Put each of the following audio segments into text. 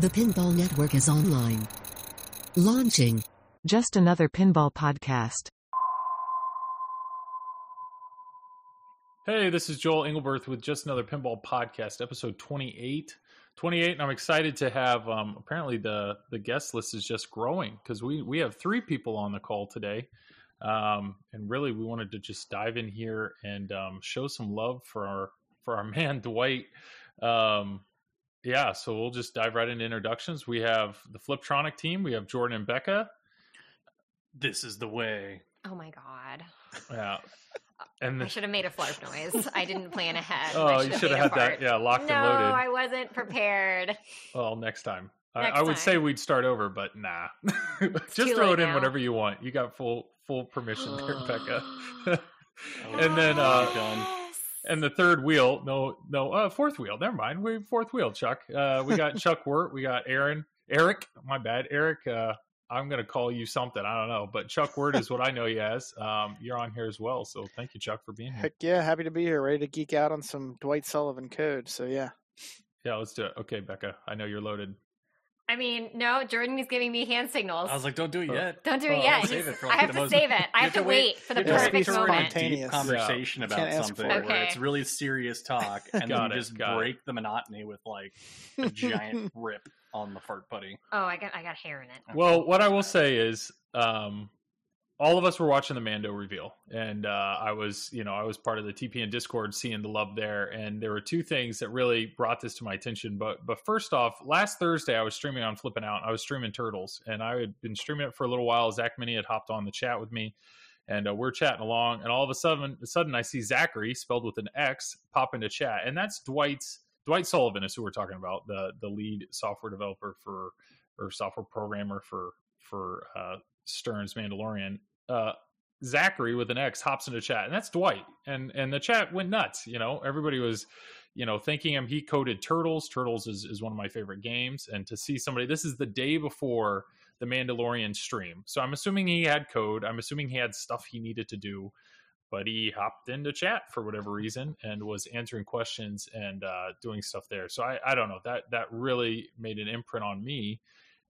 The Pinball Network is online. Launching. Just another pinball podcast. Hey, this is Joel Engelberth with just another pinball podcast, episode 28. 28, and I'm excited to have. Um, apparently, the the guest list is just growing because we we have three people on the call today, um, and really we wanted to just dive in here and um, show some love for our for our man Dwight. Um, yeah, so we'll just dive right into introductions. We have the Fliptronic team. We have Jordan and Becca. This is the way. Oh my god. Yeah. And I should have made a fart noise. I didn't plan ahead. oh, I you should made have had fart. that. Yeah, locked no, and loaded. No, I wasn't prepared. Well, next time. I, Next I would say we'd start over, but nah. Just throw late it in now. whenever you want. You got full full permission there, Becca. And then uh done. Yes. And the third wheel, no no uh fourth wheel. Never mind. We fourth wheel, Chuck. Uh we got Chuck Wurt, we got Aaron, Erik, my bad. Erik, uh I'm gonna call you something. I don't know, but Chuck Wurt is what I know you as. Um, you're on here as well, so thank you, Chuck, for being here. Heck yeah, happy to be here, ready to geek out on some Dwight Sullivan code. So yeah. Yeah, let's do it. Okay, Becca, I know you're loaded. I mean, no, Jordan is giving me hand signals. I was like, don't do it Oh. yet. Don't do oh, it yet. save it for, I have to most- save it. I You have to wait for the you have to perfect moment. a deep spontaneous. conversation about something for it. where it's really serious talk, and then it, you just got it. break the monotony with like a giant rip on the fart putty. Oh, I got I got hair in it. Well, what I will say is, um, all of us were watching the Mando reveal, and uh, I was, you know, I was part of the TPN Discord, seeing the love there, and there were two things that really brought this to my attention. But, but first off, last Thursday I was streaming on Flipping Out. I was streaming Turtles, and I had been streaming it for a little while. Zach Meny had hopped on the chat with me, and uh, we're chatting along, and all of a sudden, a sudden I see Zachary spelled with an X pop into chat, and that's Dwight's. Dwight Sullivan is who we're talking about, the the lead software developer for or software programmer for for uh, Stern's Mandalorian. Uh, Zachary with an X hops into chat, and that's Dwight, and and the chat went nuts. You know, everybody was, you know, thanking him. He coded Turtles. Turtles is is one of my favorite games, and to see somebody, this is the day before the Mandalorian stream, so I'm assuming he had code. I'm assuming he had stuff he needed to do, but he hopped into chat for whatever reason and was answering questions and uh, doing stuff there. So I I don't know that that really made an imprint on me.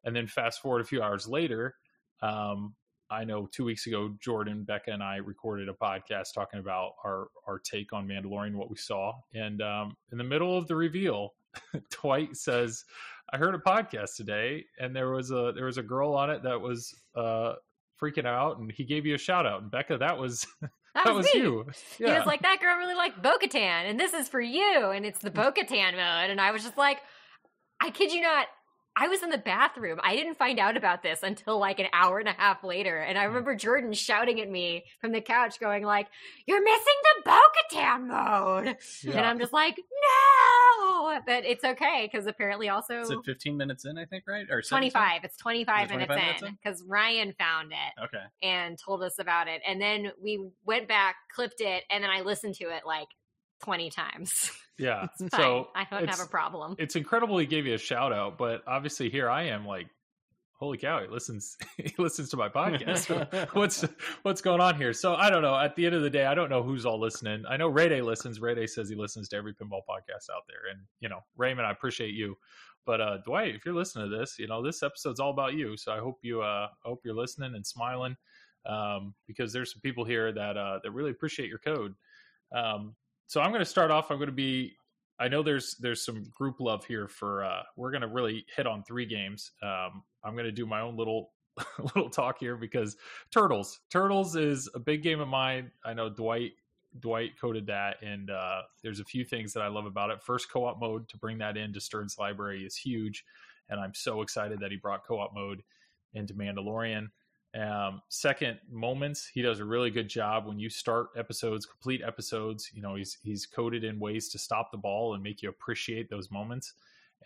And then fast forward a few hours later, um, I know two weeks ago, Jordan, Becca, and I recorded a podcast talking about our our take on Mandalorian, what we saw, and um, in the middle of the reveal, Dwight says, "I heard a podcast today, and there was a there was a girl on it that was uh, freaking out, and he gave you a shout out, and Becca, that was That, that was, was you, He was like, that girl really liked Bo Katan, and this is for you, and it's the Bo Katan mode. And I was just like, I kid you not, I was in the bathroom. I didn't find out about this until like an hour and a half later. And I mm. remember Jordan shouting at me from the couch, going like, You're missing the Bo Katan mode. And I'm just like, No! But it's okay, because apparently also Is it 15 minutes in? I think right or 17? 25. It's 25 it minutes 25 minutes in, in? because Ryan found it Okay. and told us about it. And then we went back, clipped it, and then I listened to it like 20 times. yeah. So I don't have a problem. it's incredible he gave you a shout out, but obviously here I am like, holy cow, he listens he listens to my podcast. what's what's going on here? So I don't know. At the end of the day, I don't know who's all listening. I know Ray Day listens. Ray Day says he listens to every pinball podcast out there. And you know, Raymond, I appreciate you. But uh Dwight, if you're listening to this, you know, this episode's all about you. So I hope you uh I hope you're listening and smiling. Um, because there's some people here that uh that really appreciate your code. Um so I'm gonna start off. I'm gonna be I know there's there's some group love here for uh we're gonna really hit on three games. Um I'm gonna do my own little little talk here because Turtles. Turtles is a big game of mine. I know Dwight Dwight coded that and uh there's a few things that I love about it. First co-op mode to bring that into Stern's library is huge and I'm so excited that he brought co-op mode into Mandalorian. Um, second, moments. He does a really good job when you start episodes, complete episodes. You know, he's he's coded in ways to stop the ball and make you appreciate those moments.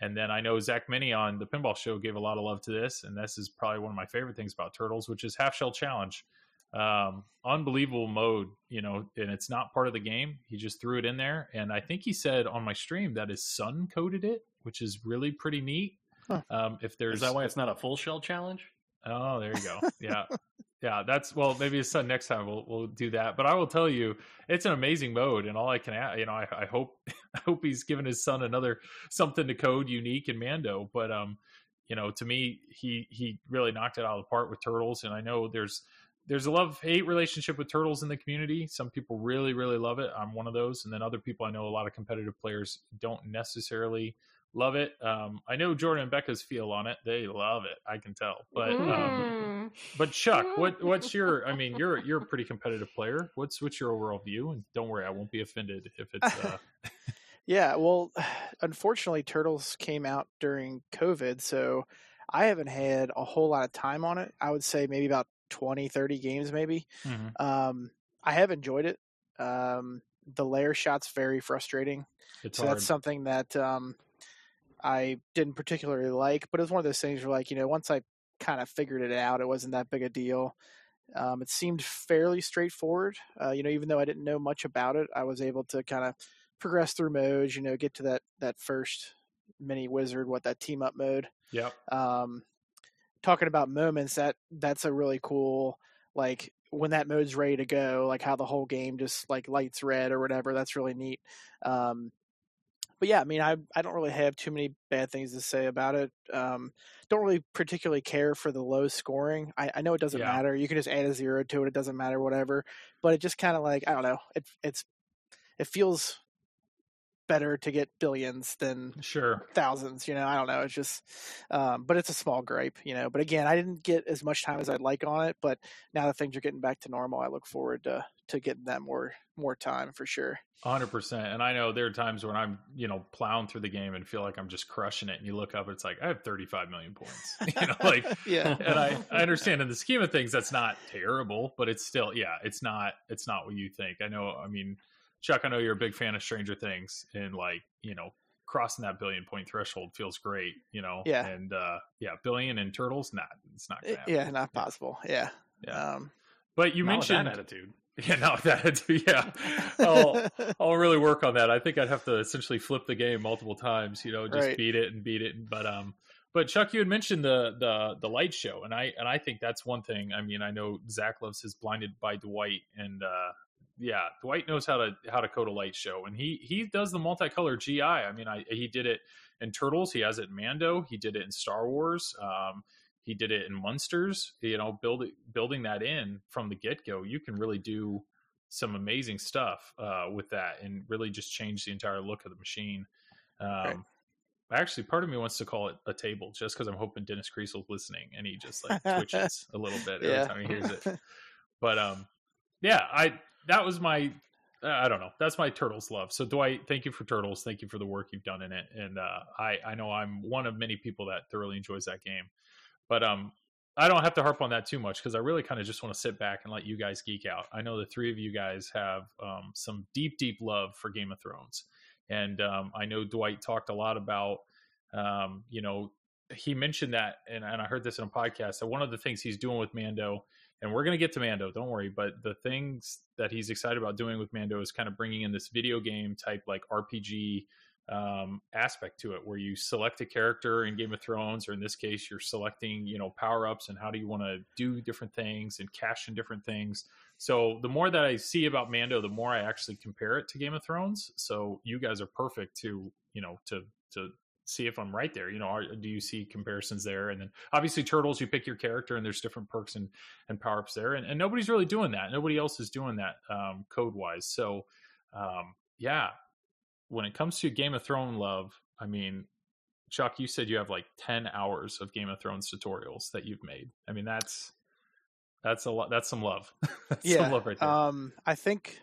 And then I know Zach Meny on the Pinball Show gave a lot of love to this, and this is probably one of my favorite things about Turtles, which is Half Shell Challenge. Um, unbelievable mode, you know, and it's not part of the game. He just threw it in there, and I think he said on my stream that his son coded it, which is really pretty neat. Huh. Um, if there's Is that why it's not a full shell challenge? Oh, there you go. Yeah. yeah, that's well, maybe it's son next time we'll we'll do that. But I will tell you, it's an amazing mode and all I can add, you know, I, I hope I hope he's given his son another something to code unique in Mando. But um, you know, to me, he he really knocked it out of the park with Turtles, and I know there's there's a love hate relationship with Turtles in the community. Some people really really love it. I'm one of those, and then other people I know a lot of competitive players don't necessarily love it. Um, I know Jordan and Becca's feel on it; they love it. I can tell. But um, Mm. but Chuck, what what's your? I mean, you're you're a pretty competitive player. What's what's your overall view? And don't worry, I won't be offended if it's. Uh, Yeah, well, unfortunately, Turtles came out during COVID, so I haven't had a whole lot of time on it. I would say maybe about 20, 30 games, maybe. mhm. Um, I have enjoyed it. Um, the layer shot's very frustrating. It's so hard. that's something that um, I didn't particularly like, but it was one of those things where, like, you know, once I kind of figured it out, it wasn't that big a deal. Um, it seemed fairly straightforward. Uh, you know, even though I didn't know much about it, I was able to kind of progress through modes. You know, get to that that first mini wizard, what that team up mode. Yeah. Um, talking about moments, that that's a really cool like when that mode's ready to go, like how the whole game just like lights red or whatever. That's really neat. Um, but yeah, I mean, I I don't really have too many bad things to say about it. Um, don't really particularly care for the low scoring. I, I know it doesn't Yeah. matter. You can just add a zero to it. It doesn't matter, whatever. But it just kind of like I don't know. It it's it feels better to get billions than Sure. thousands. You know, I don't know. It's just, um, but it's a small gripe. You know, but again, I didn't get as much time as I'd like on it. But now that things are getting back to normal, I look forward to to getting that more more time for sure. hundred percent. And I know there are times when I'm, you know, plowing through the game and feel like I'm just crushing it. And you look up, it's like I have 35 million points. You know, like, yeah, and I, I understand in the scheme of things that's not terrible, but it's still, yeah, it's not, it's not what you think. I know. I mean, Chuck, I know you're a big fan of Stranger Things, and like, you know, crossing that billion point threshold feels great. You know, Yeah. and uh, yeah, billion and turtles, not, it's not. Gonna Eh, yeah, not possible. Yeah, Yeah. Um, But you mentioned that attitude. Yeah, no, that attitude. yeah. I'll I'll really work on that. I think I'd have to essentially flip the game multiple times, you know, just Right. beat it and beat it. But um, but Chuck, you had mentioned the the the light show, and I and I think that's one thing. I mean, I know Zach loves his Blinded by Dwight, and uh, yeah, Dwight knows how to how to code a light show, and he he does the multicolor GI. I mean, I he did it in Turtles, he has it in Mando, he did it in Star Wars. Um, he did it in Munsters. You know, building building that in from the get go, you can really do some amazing stuff uh, with that, and really just change the entire look of the machine. Um, Right. Actually, part of me wants to call it a table, just because I'm hoping Dennis Creasel's listening, and he just like twitches a little bit every yeah. time he hears it. But um, yeah, I that was my I don't know. That's my turtles love. So Dwight, thank you for turtles. Thank you for the work you've done in it. And uh, I I know I'm one of many people that thoroughly enjoys that game. But um, I don't have to harp on that too much because I really kind of just want to sit back and let you guys geek out. I know the three of you guys have um, some deep, deep love for Game of Thrones, and um, I know Dwight talked a lot about, um, you know, he mentioned that, and, and I heard this in a podcast. That one of the things he's doing with Mando, and we're going to get to Mando, don't worry. But the things that he's excited about doing with Mando is kind of bringing in this video game type, like RPG um, aspect to it, where you select a character in Game of Thrones, or in this case, you're selecting, you know, power ups and how do you want to do different things and cash in different things. So the more that I see about Mando, the more I actually compare it to Game of Thrones. So you guys are perfect to, you know, to to see if I'm right there. You know, are, do you see comparisons there? And then obviously Turtles, you pick your character and there's different perks and and power ups there, and, and nobody's really doing that. Nobody else is doing that um, code wise. So um, yeah, when it comes to Game of Thrones love, I mean, Chuck, you said you have like ten hours of Game of Thrones tutorials that you've made. I mean, that's that's a lot. That's some love. that's yeah. some love right there. Um, I think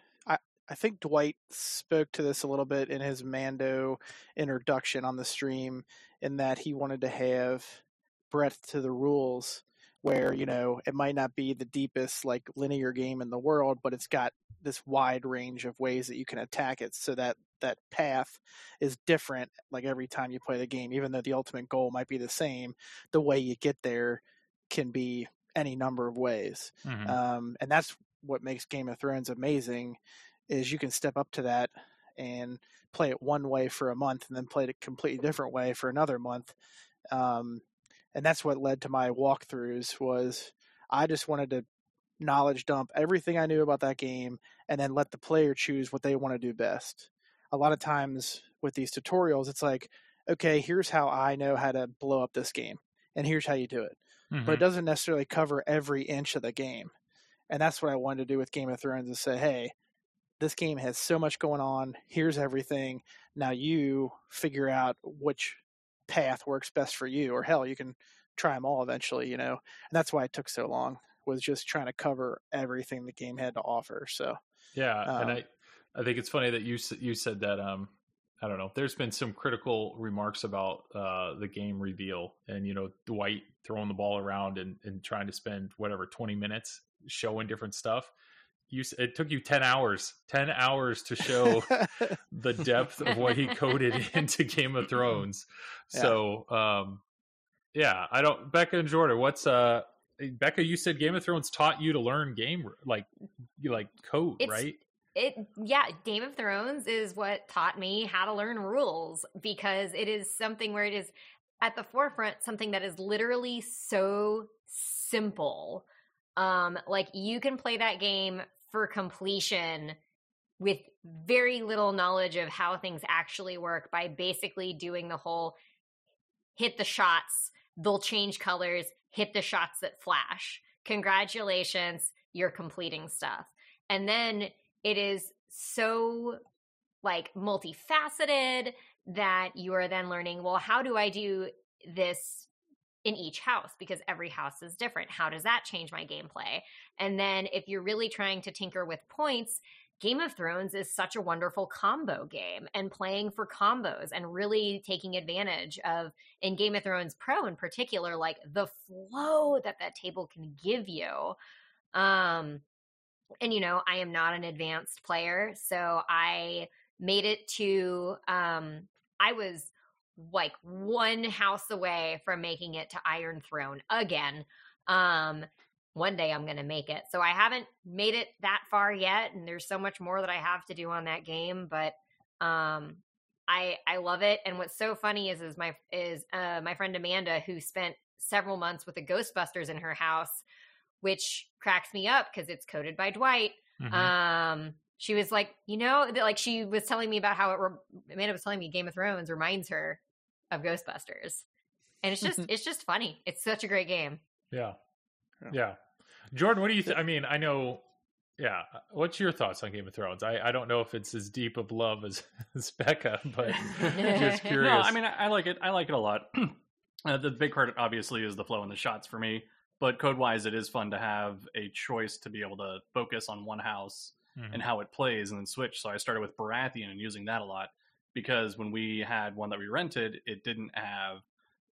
I think Dwight spoke to this a little bit in his Mando introduction on the stream, in that he wanted to have breadth to the rules, where you know it might not be the deepest like linear game in the world, but it's got this wide range of ways that you can attack it, so that that path is different like every time you play the game, even though the ultimate goal might be the same. The way you get there can be any number of ways Mhm. um, and that's what makes Game of Thrones amazing is you can step up to that and play it one way for a month and then play it a completely different way for another month um, and that's what led to my walkthroughs was I just wanted to knowledge dump everything I knew about that game and then let the player choose what they want to do best a lot of times with these tutorials, it's like, okay, here's how I know how to blow up this game, and here's how you do it. Mm-hmm. But it doesn't necessarily cover every inch of the game. And that's what I wanted to do with Game of Thrones is say, hey, this game has so much going on. Here's everything. Now you figure out which path works best for you, or hell, you can try them all eventually, you know. And that's why it took so long was just trying to cover everything the game had to offer. So Yeah, and Um, I, I think it's funny that you you said that. Um, I don't know. There's been some critical remarks about uh, the game reveal, and you know Dwight throwing the ball around and, and trying to spend whatever 20 minutes showing different stuff. You it took you 10 hours, 10 hours to show the depth of what he coded into Game of Thrones. Yeah. So, um, yeah, I don't. Becca and Jordan, what's uh, Becca? You said Game of Thrones taught you to learn game like you like code, It's- right? it yeah game of thrones is what taught me how to learn rules because it is something where it is at the forefront something that is literally so simple um like you can play that game for completion with very little knowledge of how things actually work by basically doing the whole hit the shots they'll change colors hit the shots that flash. Congratulations you're completing stuff. And then it is so like multifaceted that you are then learning well how do i do this in each house because every house is different. How does that change my gameplay? And then if you're really trying to tinker with points game of thrones is such a wonderful combo game and playing for combos and really taking advantage of in game of thrones pro in particular like the flow that that table can give you. Um and you know i am not an advanced player so i made it to um i was like one house away from making it to iron throne again um one day i'm gonna make it so i haven't made it that far yet and there's so much more that i have to do on that game but um i i love it and what's so funny is is my is uh my friend amanda who spent several months with the ghostbusters in her house which cracks me up because it's coded by Dwight. Mhm. Um, she was like, you know, that, like she was telling me about how it. Re- Amanda was telling me Game of Thrones reminds her of Ghostbusters, and it's just it's just funny. It's such a great game. yeah. Yeah. yeah, Jordan, what do you? Th- I mean, I know. Yeah, what's your thoughts on Game of Thrones? I, I don't know if it's as deep of love as, as Becca, but just curious. No, I mean, I, I like it. I like it a lot. uh, the big part, obviously, is the flow and the shots for me. But code wise, it is fun to have a choice to be able to focus on one house Mhm. and how it plays and then switch. So I started with Baratheon and using that a lot because when we had one that we rented, it didn't have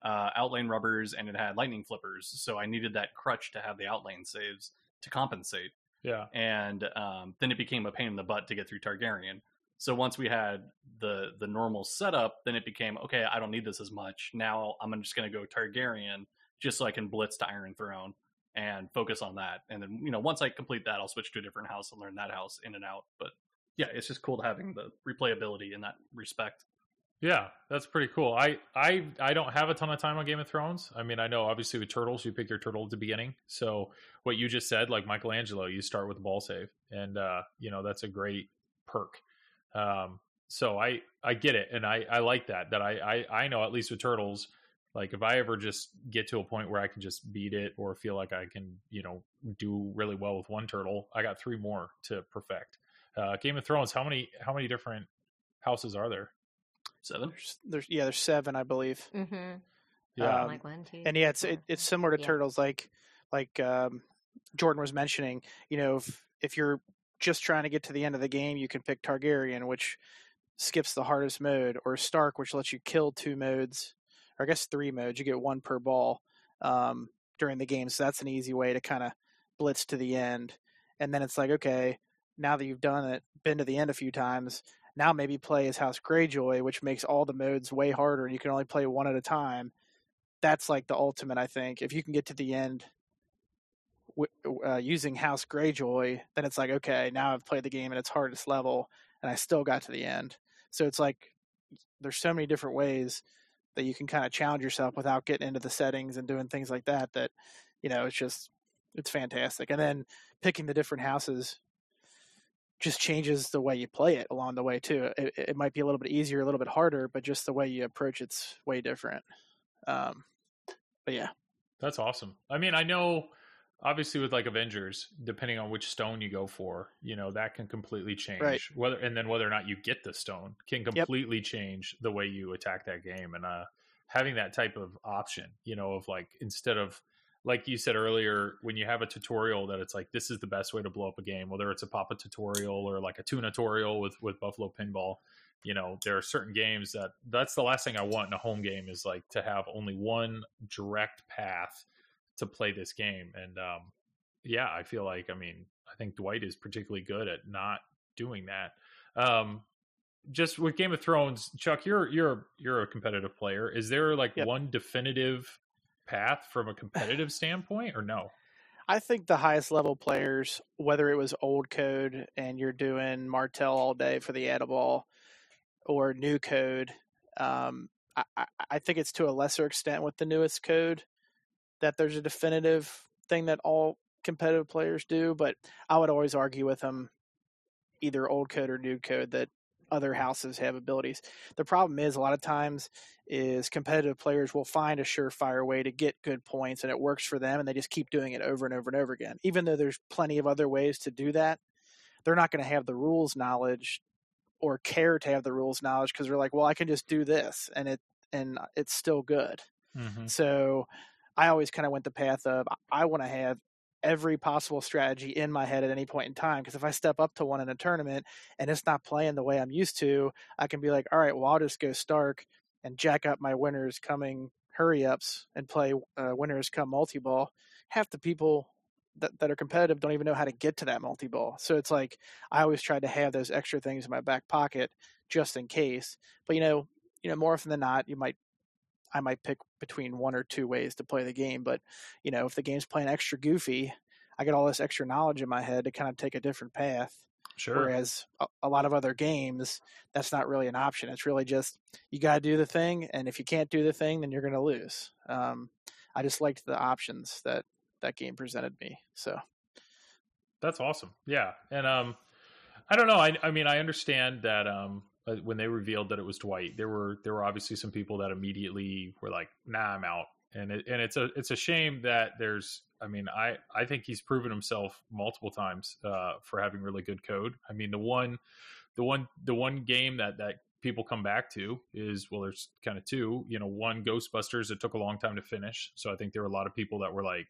uh, outlane rubbers and it had lightning flippers. So I needed that crutch to have the outlane saves to compensate. yeah, And um, then it became a pain in the butt to get through Targaryen. So once we had the the normal setup, then it became okay. I don't need this as much. Now I'm just going to go Targaryen just so I can blitz to Iron Throne and focus on that. And then you know once I complete that, I'll switch to a different house and learn that house in and out. But yeah, it's just cool to having the replayability in that respect. yeah, that's pretty cool. I I I don't have a ton of time on Game of Thrones. I mean, I know obviously with turtles, you pick your turtle at the beginning. So what you just said, like Michelangelo, you start with ball save, and uh, you know that's a great perk. Um, so I I get it, and I I like that. That I I I know at least with turtles, like if I ever just get to a point where I can just beat it or feel like I can you know do really well with one turtle, I got three more to perfect. Uh, Game of Thrones, how many how many different houses are there? Seven. there's, there's yeah, there's seven, I believe. Mm-hmm. Yeah, Um, like one, two, and yeah, it's it, it's similar to Yeah. turtles, like like um, Jordan was mentioning. You know, if if you're just trying to get to the end of the game, you can pick Targaryen, which skips the hardest mode, or Stark, which lets you kill two modes, or I guess three modes. You get one per ball um, during the game, so that's an easy way to kind of blitz to the end. And then it's like, okay, now that you've done it, been to the end a few times, now maybe play as House Greyjoy, which makes all the modes way harder, and you can only play one at a time that's like the ultimate. I think if you can get to the end uh, using House Greyjoy, then it's like okay, now I've played the game at its hardest level, and I still got to the end. So it's like there's so many different ways that you can kind of challenge yourself without getting into the settings and doing things like that. That you know, it's just it's fantastic. And then picking the different houses. just changes the way you play it along the way too. It, it might be a little bit easier, a little bit harder, but just the way you approach it's way different. Um, but yeah, That's awesome. I mean, I know obviously with like Avengers, depending on which stone you go for, you know, that can completely change Right. whether and then whether or not you get the stone can completely change the way you attack that game and uh having that type of option, you know, of like instead of like you said earlier, when you have a tutorial that it's like this is the best way to blow up a game, whether it's a Papa tutorial or like a tuna tutorial with with Buffalo Pinball, you know, there are certain games that that's the last thing I want in a home game is like to have only one direct path to play this game. And um, yeah, I feel like I mean I think Dwight is particularly good at not doing that. Um, just with Game of Thrones, Chuck, you're you're you're a competitive player. Is there like Yep. one definitive path from a competitive standpoint, or no? I think the highest level players, whether it was old code and you're doing Martell all day for the add-a-ball or new code, um, I, I, I think it's to a lesser extent with the newest code that there's a definitive thing that all competitive players do. But I would always argue with them, either old code or new code, that other houses have abilities. The problem is a lot of times is competitive players will find a surefire way to get good points and it works for them and they just keep doing it over and over and over again. Even though there's plenty of other ways to do that, they're not going to have the rules knowledge or care to have the rules knowledge because they're like, well, I can just do this and it and it's still good. Mm-hmm. So I always kind of went the path of I want to have every possible strategy in my head at any point in time because if I step up to one in a tournament and it's not playing the way I'm used to, I can be like, all right, well, I'll just go Stark and jack up my winners coming hurry ups and play uh, winners come multi ball. Half the people that, that are competitive don't even know how to get to that multi ball. So it's like I always tried to have those extra things in my back pocket just in case. But you know, you know, more often than not, you might I might pick between one or two ways to play the game. But you know, if the game's playing extra goofy, I get all this extra knowledge in my head to kind of take a different path. Sure. Whereas a, a lot of other games, that's not really an option. It's really just you got to do the thing, and if you can't do the thing, then you're going to lose. Um, I just liked the options that that game presented me. So That's awesome. Yeah, and um, I don't know. I I mean, I understand that um, uh, when they revealed that it was Dwight, there were there were obviously some people that immediately were like, "Nah, I'm out." And it, and it's a it's a shame that there's. I mean, I I think he's proven himself multiple times uh, for having really good code. I mean, the one, the one, the one game that that people come back to is well, there's kind of two. You know, one Ghostbusters. It took a long time to finish, so I think there were a lot of people that were like,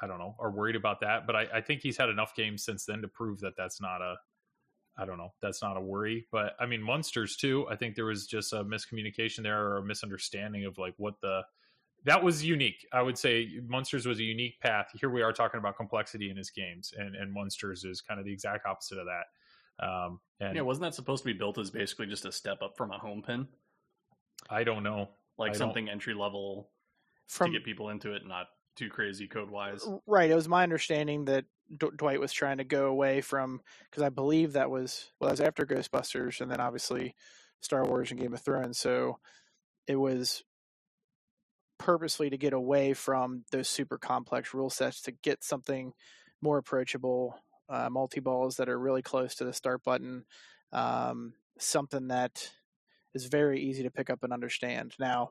I don't know, are worried about that. But I, I think he's had enough games since then to prove that that's not a, I don't know, that's not a worry. But I mean, Munsters too. I think there was just a miscommunication there or a misunderstanding of like what the, that was unique. I would say Munsters was a unique path. Here we are talking about complexity in his games, and and Munsters is kind of the exact opposite of that. Um, and Yeah, wasn't that supposed to be built as basically just a step up from a home pin? I don't know. I Like don't- something entry level from to get people into it, not too crazy code wise. Right. It was my understanding that D- Dwight was trying to go away from because I believe that was well, that was after Ghostbusters, and then obviously Star Wars and Game of Thrones. So it was purposely to get away from those super complex rule sets to get something more approachable, uh, multi balls that are really close to the start button, um, something that is very easy to pick up and understand. Now,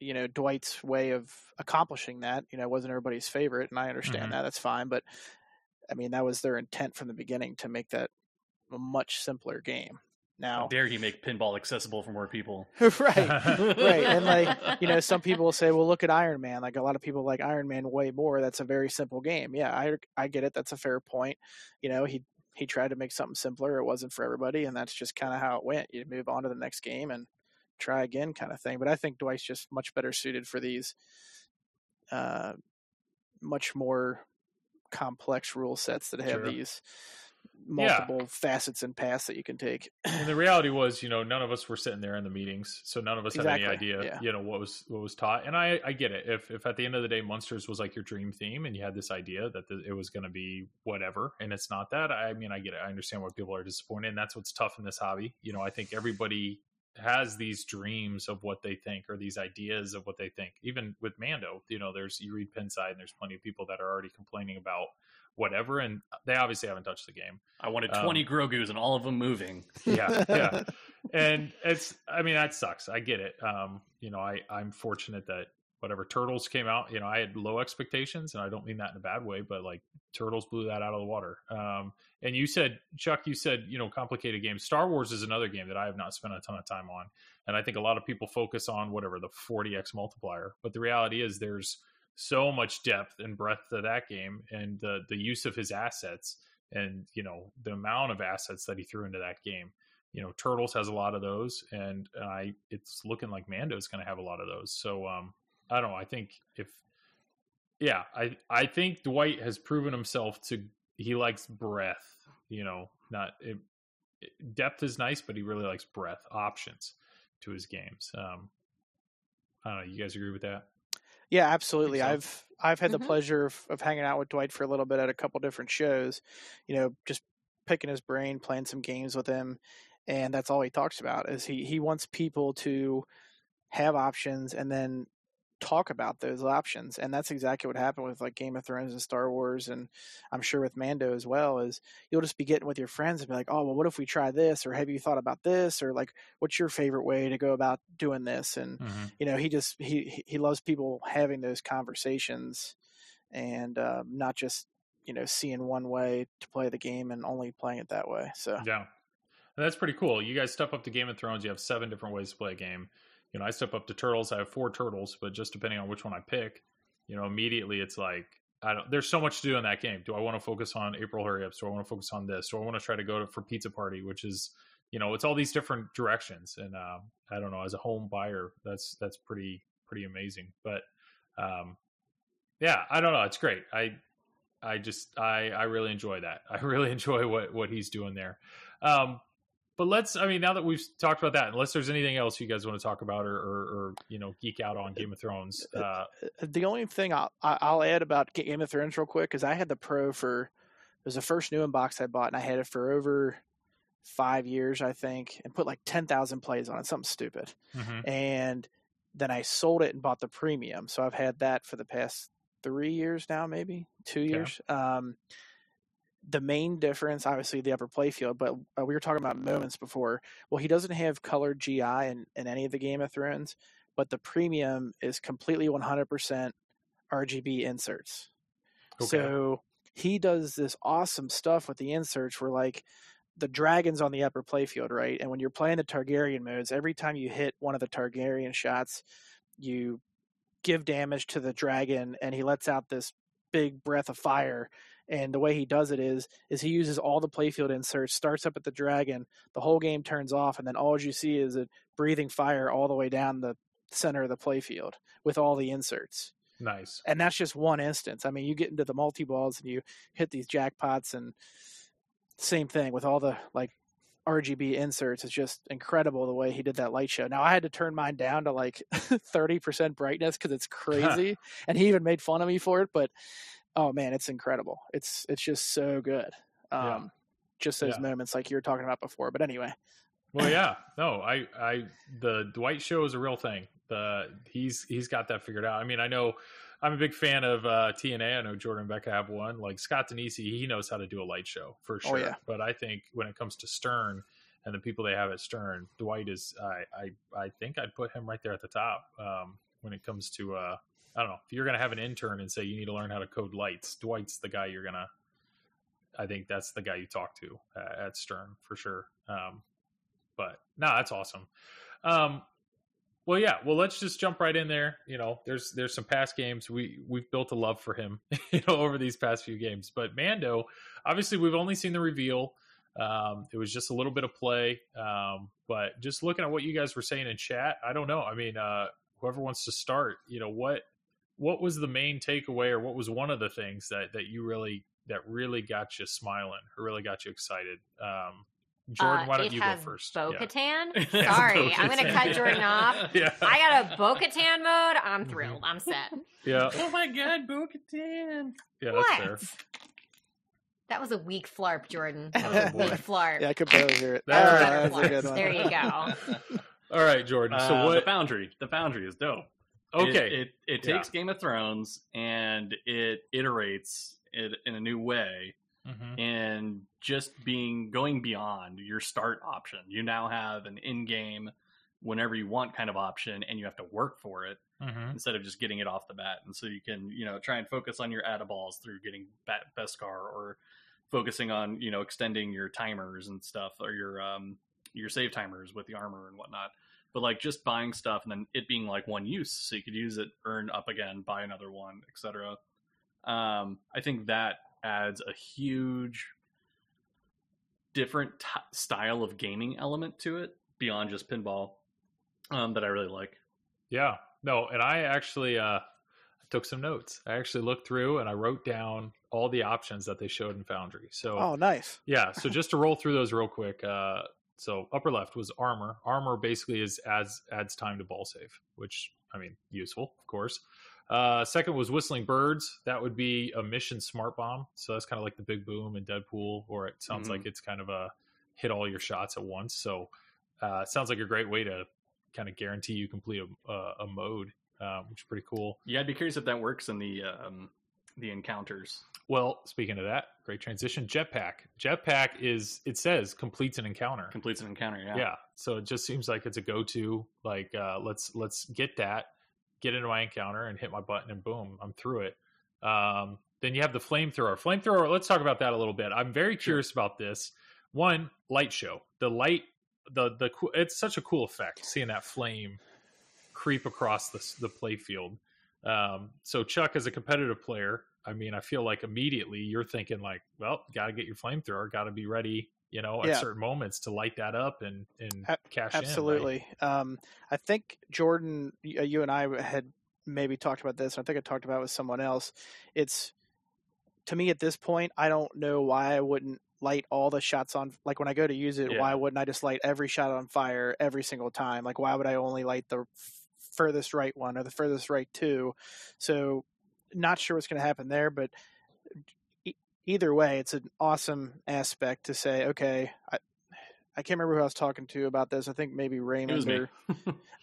you know Dwight's way of accomplishing that. You know, wasn't everybody's favorite, and I understand Mhm. that. That's fine, but I mean, that was their intent from the beginning to make that a much simpler game. How Now, dare you make pinball accessible for more people? right, right, and like you know, some people will say, "Well, look at Iron Man." Like a lot of people like Iron Man way more. That's a very simple game. Yeah, I I get it. That's a fair point. You know, he he tried to make something simpler. It wasn't for everybody, and that's just kind of how it went. You move on to the next game and try again, kind of thing. But I think Dwight's just much better suited for these uh, much more complex rule sets that have Sure. these multiple facets and paths that you can take. and the reality was, you know, none of us were sitting there in the meetings, so none of us had any idea, yeah. you know, what was what was taught. And I, I get it. If if at the end of the day, Munsters was like your dream theme, and you had this idea that the, it was going to be whatever, and it's not that. I mean, I get it. I understand why people are disappointed, and that's what's tough in this hobby. You know, I think everybody has these dreams of what they think or these ideas of what they think. Even with Mando, you know, there's you read Pinside, and there's plenty of people that are already complaining about whatever. And they obviously haven't touched the game. I wanted Um, 20 Grogus and all of them moving. Yeah, yeah. and it's I mean that sucks. I get it. Um, you know, I I'm fortunate that whatever turtles came out, you know, I had low expectations and I don't mean that in a bad way, but like turtles blew that out of the water. Um, and you said Chuck, you said, you know, complicated games. Star Wars is another game that I have not spent a ton of time on. And I think a lot of people focus on whatever the 40x multiplier, but the reality is there's so much depth and breadth to that game and the the use of his assets and you know the amount of assets that he threw into that game you know turtles has a lot of those and i it's looking like mando's going to have a lot of those so um i don't know i think if yeah i i think dwight has proven himself to he likes breath. you know not it, it- depth is nice but he really likes breath options to his games um i don't know you guys agree with that Yeah, absolutely. so. I've I've had the Mhm. pleasure of, of hanging out with Dwight for a little bit at a couple different shows. You know, just picking his brain, playing some games with him, and that's all he talks about. Is he he wants people to have options and then talk about those options, and that's exactly what happened with like Game of Thrones and Star Wars, and I'm sure with Mando as well. Is you'll just be getting with your friends and be like, oh well, what if we try this, or have you thought about this, or like what's your favorite way to go about doing this, and you know he just he he- loves people having those conversations and um, not just you know seeing one way to play the game and only playing it that way so Yeah. And that's pretty cool. You guys step up to Game of Thrones, you have seven different ways to play a game. You know, I step up to Turtles, I have four turtles, but just depending on which one I pick, you know, immediately it's like I don't there's so much to do in that game. Do I want to focus on April hurry ups? Do I want to focus on this? Do I want to try to go to for pizza party, which is you know, it's all these different directions. And uh, I don't know, as a home buyer, that's that's pretty pretty amazing. But um yeah, I don't know. It's great. I I just I I really enjoy that. I really enjoy what what he's doing there. Um, but let's. I mean, now that we've talked about that, unless there's anything else you guys want to talk about or or, or you know geek out on Game of Thrones. Uh, the only thing I'll, I'll add about Game of Thrones real quick is I had the Pro for it was the first new box I bought and I had it for over five years I think and put like ten thousand plays on it something stupid mhm. and then I sold it and bought the premium so I've had that for the past three years now maybe two years um, the main difference obviously the upper playfield but uh, we were talking about moments before. Well he doesn't have colored gi in, in any of the game of thrones but the premium is completely 100% rgb inserts. Okay. so he does this awesome stuff with the inserts where like the dragon's on the upper playfield right? And when you're playing the targaryen modes every time you hit one of the targaryen shots you give damage to the dragon and he lets out this big breath of fire and the way he does it is is he uses all the playfield inserts starts up at the dragon the whole game turns off and then all you see is it breathing fire all the way down the center of the playfield with all the inserts nice. and that's just one instance i mean you get into the multi balls and you hit these jackpots and same thing with all the like RGB inserts. It's just incredible the way he did that light show. Now I had to turn mine down to like 30% brightness because it's crazy, and he even made fun of me for it. But oh man, it's incredible. It's it's just so good. Um, Yeah. Just those Yeah. moments like you were talking about before. But anyway, Well, yeah, no, I, I, the Dwight show is a real thing. The he's he's got that figured out. I mean, I know I'm a big fan of uh, TNA. I know Jordan and Becca have one. Like Scott Danesi, he knows how to do a light show for Oh, sure. yeah. But I think when it comes to Stern and the people they have at Stern, Dwight is I I, I think I'd put him right there at the top um, when it comes to uh, I don't know if you're gonna have an intern and say you need to learn how to code lights. Dwight's the guy you're gonna. I think that's the guy you talk to uh, at Stern for sure. Um, but no, that's awesome. Um, well, yeah. Well, let's just jump right in there. You know, there's there's some past games we we've built a love for him, you know, over these past few games. But Mando, obviously, we've only seen the reveal. Um, it was just a little bit of play, um, but just looking at what you guys were saying in chat, I don't know. I mean, uh, whoever wants to start, you know, what what was the main takeaway, or what was one of the things that that you really that really got you smiling, or really got you excited? Um, Jordan, Uh, why don't it you has go first? Bo Yeah. Katan. It has Sorry, I'm going to cut Jordan off. Yeah. I got a Bo Katan mode. I'm Mhm. thrilled. I'm set. Yeah, oh my god, Bo Katan. yeah, that's what? fair. That was a weak flarp, Jordan. That That was was a a weak flarp. yeah, I could barely hear it. There it that's a good one. There you go. All right, Jordan. So Uh, the what? Foundry. The Foundry is dope. Okay, It it, it Yeah. takes Game of Thrones and it iterates it in a new way Mhm. and just being going beyond your start option. You now have an in-game whenever you want kind of option and you have to work for it Mhm. instead of just getting it off the bat. And so you can, you know, try and focus on your add balls through getting bat- Beskar or focusing on, you know, extending your timers and stuff or your um your save timers with the armor and whatnot. But like just buying stuff and then it being like one use, so you could use it, earn up again, buy another one, etc. Um, I think that adds a huge different t- style of gaming element to it beyond just pinball um, that I really like. Yeah. No, and I actually uh took some notes. I actually looked through and I wrote down all the options that they showed in Foundry. So Oh, nice. yeah, so just to roll through those real quick. Uh so upper left was armor. Armor basically is adds adds time to ball save, which I mean, useful, of course. Uh, second was whistling birds. That would be a mission smart bomb. So that's kind of like the big boom in Deadpool, or it sounds Mhm. like it's kind of a hit all your shots at once. So uh, sounds like a great way to kind of guarantee you complete a, a, a mode, um, which is pretty cool. Yeah, I'd be curious if that works in the um, the encounters. Well, speaking of that, great transition. Jetpack. Jetpack is it says completes an encounter. Completes an encounter. Yeah. yeah so it just seems like it's a go-to like uh let's let's get that get into my encounter and hit my button and boom i'm through it um then you have the flamethrower flamethrower let's talk about that a little bit i'm very curious about this one light show the light the the it's such a cool effect seeing that flame creep across the the play field um so chuck as a competitive player i mean i feel like immediately you're thinking like well got to get your flamethrower got to be ready you know Yeah. at certain moments to light that up and and A- cash in, right? Absolutely. Um, I think Jordan, uh, you and I had maybe talked about this. I think I talked about it with someone else. It's to me at this point, I don't know why I wouldn't light all the shots on. Like when I go to use it, Yeah. why wouldn't I just light every shot on fire every single time? Like why would I only light the f- furthest right one or the furthest right two? So not sure what's going to happen there, but e- either way, it's an awesome aspect to say, okay, I, I can't remember who I was talking to about this. I think maybe It Raymond was me. or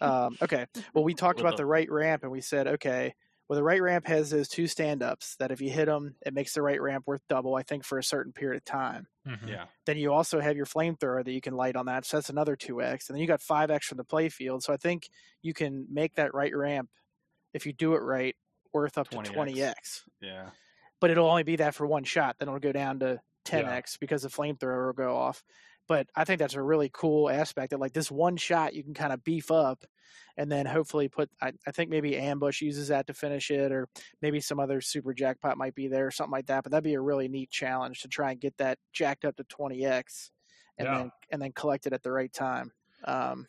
um, okay. Well, we talked about the- the right ramp, and we said, okay, well, the right ramp has those two stand ups that if you hit them, it makes the right ramp worth double, I think, for a certain period of time. Mhm. yeah. Then you also have your flamethrower that you can light on that. So that's another 2x. And then you got 5x from the play field. So I think you can make that right ramp, if you do it right, worth up to 20x. 20x. Yeah. But it'll only be that for one shot. Then it'll go down to 10x because the flamethrower will go off. But I think that's a really cool aspect that, like, this one shot you can kind of beef up and then hopefully put. I, I think maybe Ambush uses that to finish it, or maybe some other super jackpot might be there or something like that. But that'd be a really neat challenge to try and get that jacked up to 20x and Yeah. then and then collect it at the right time. Um,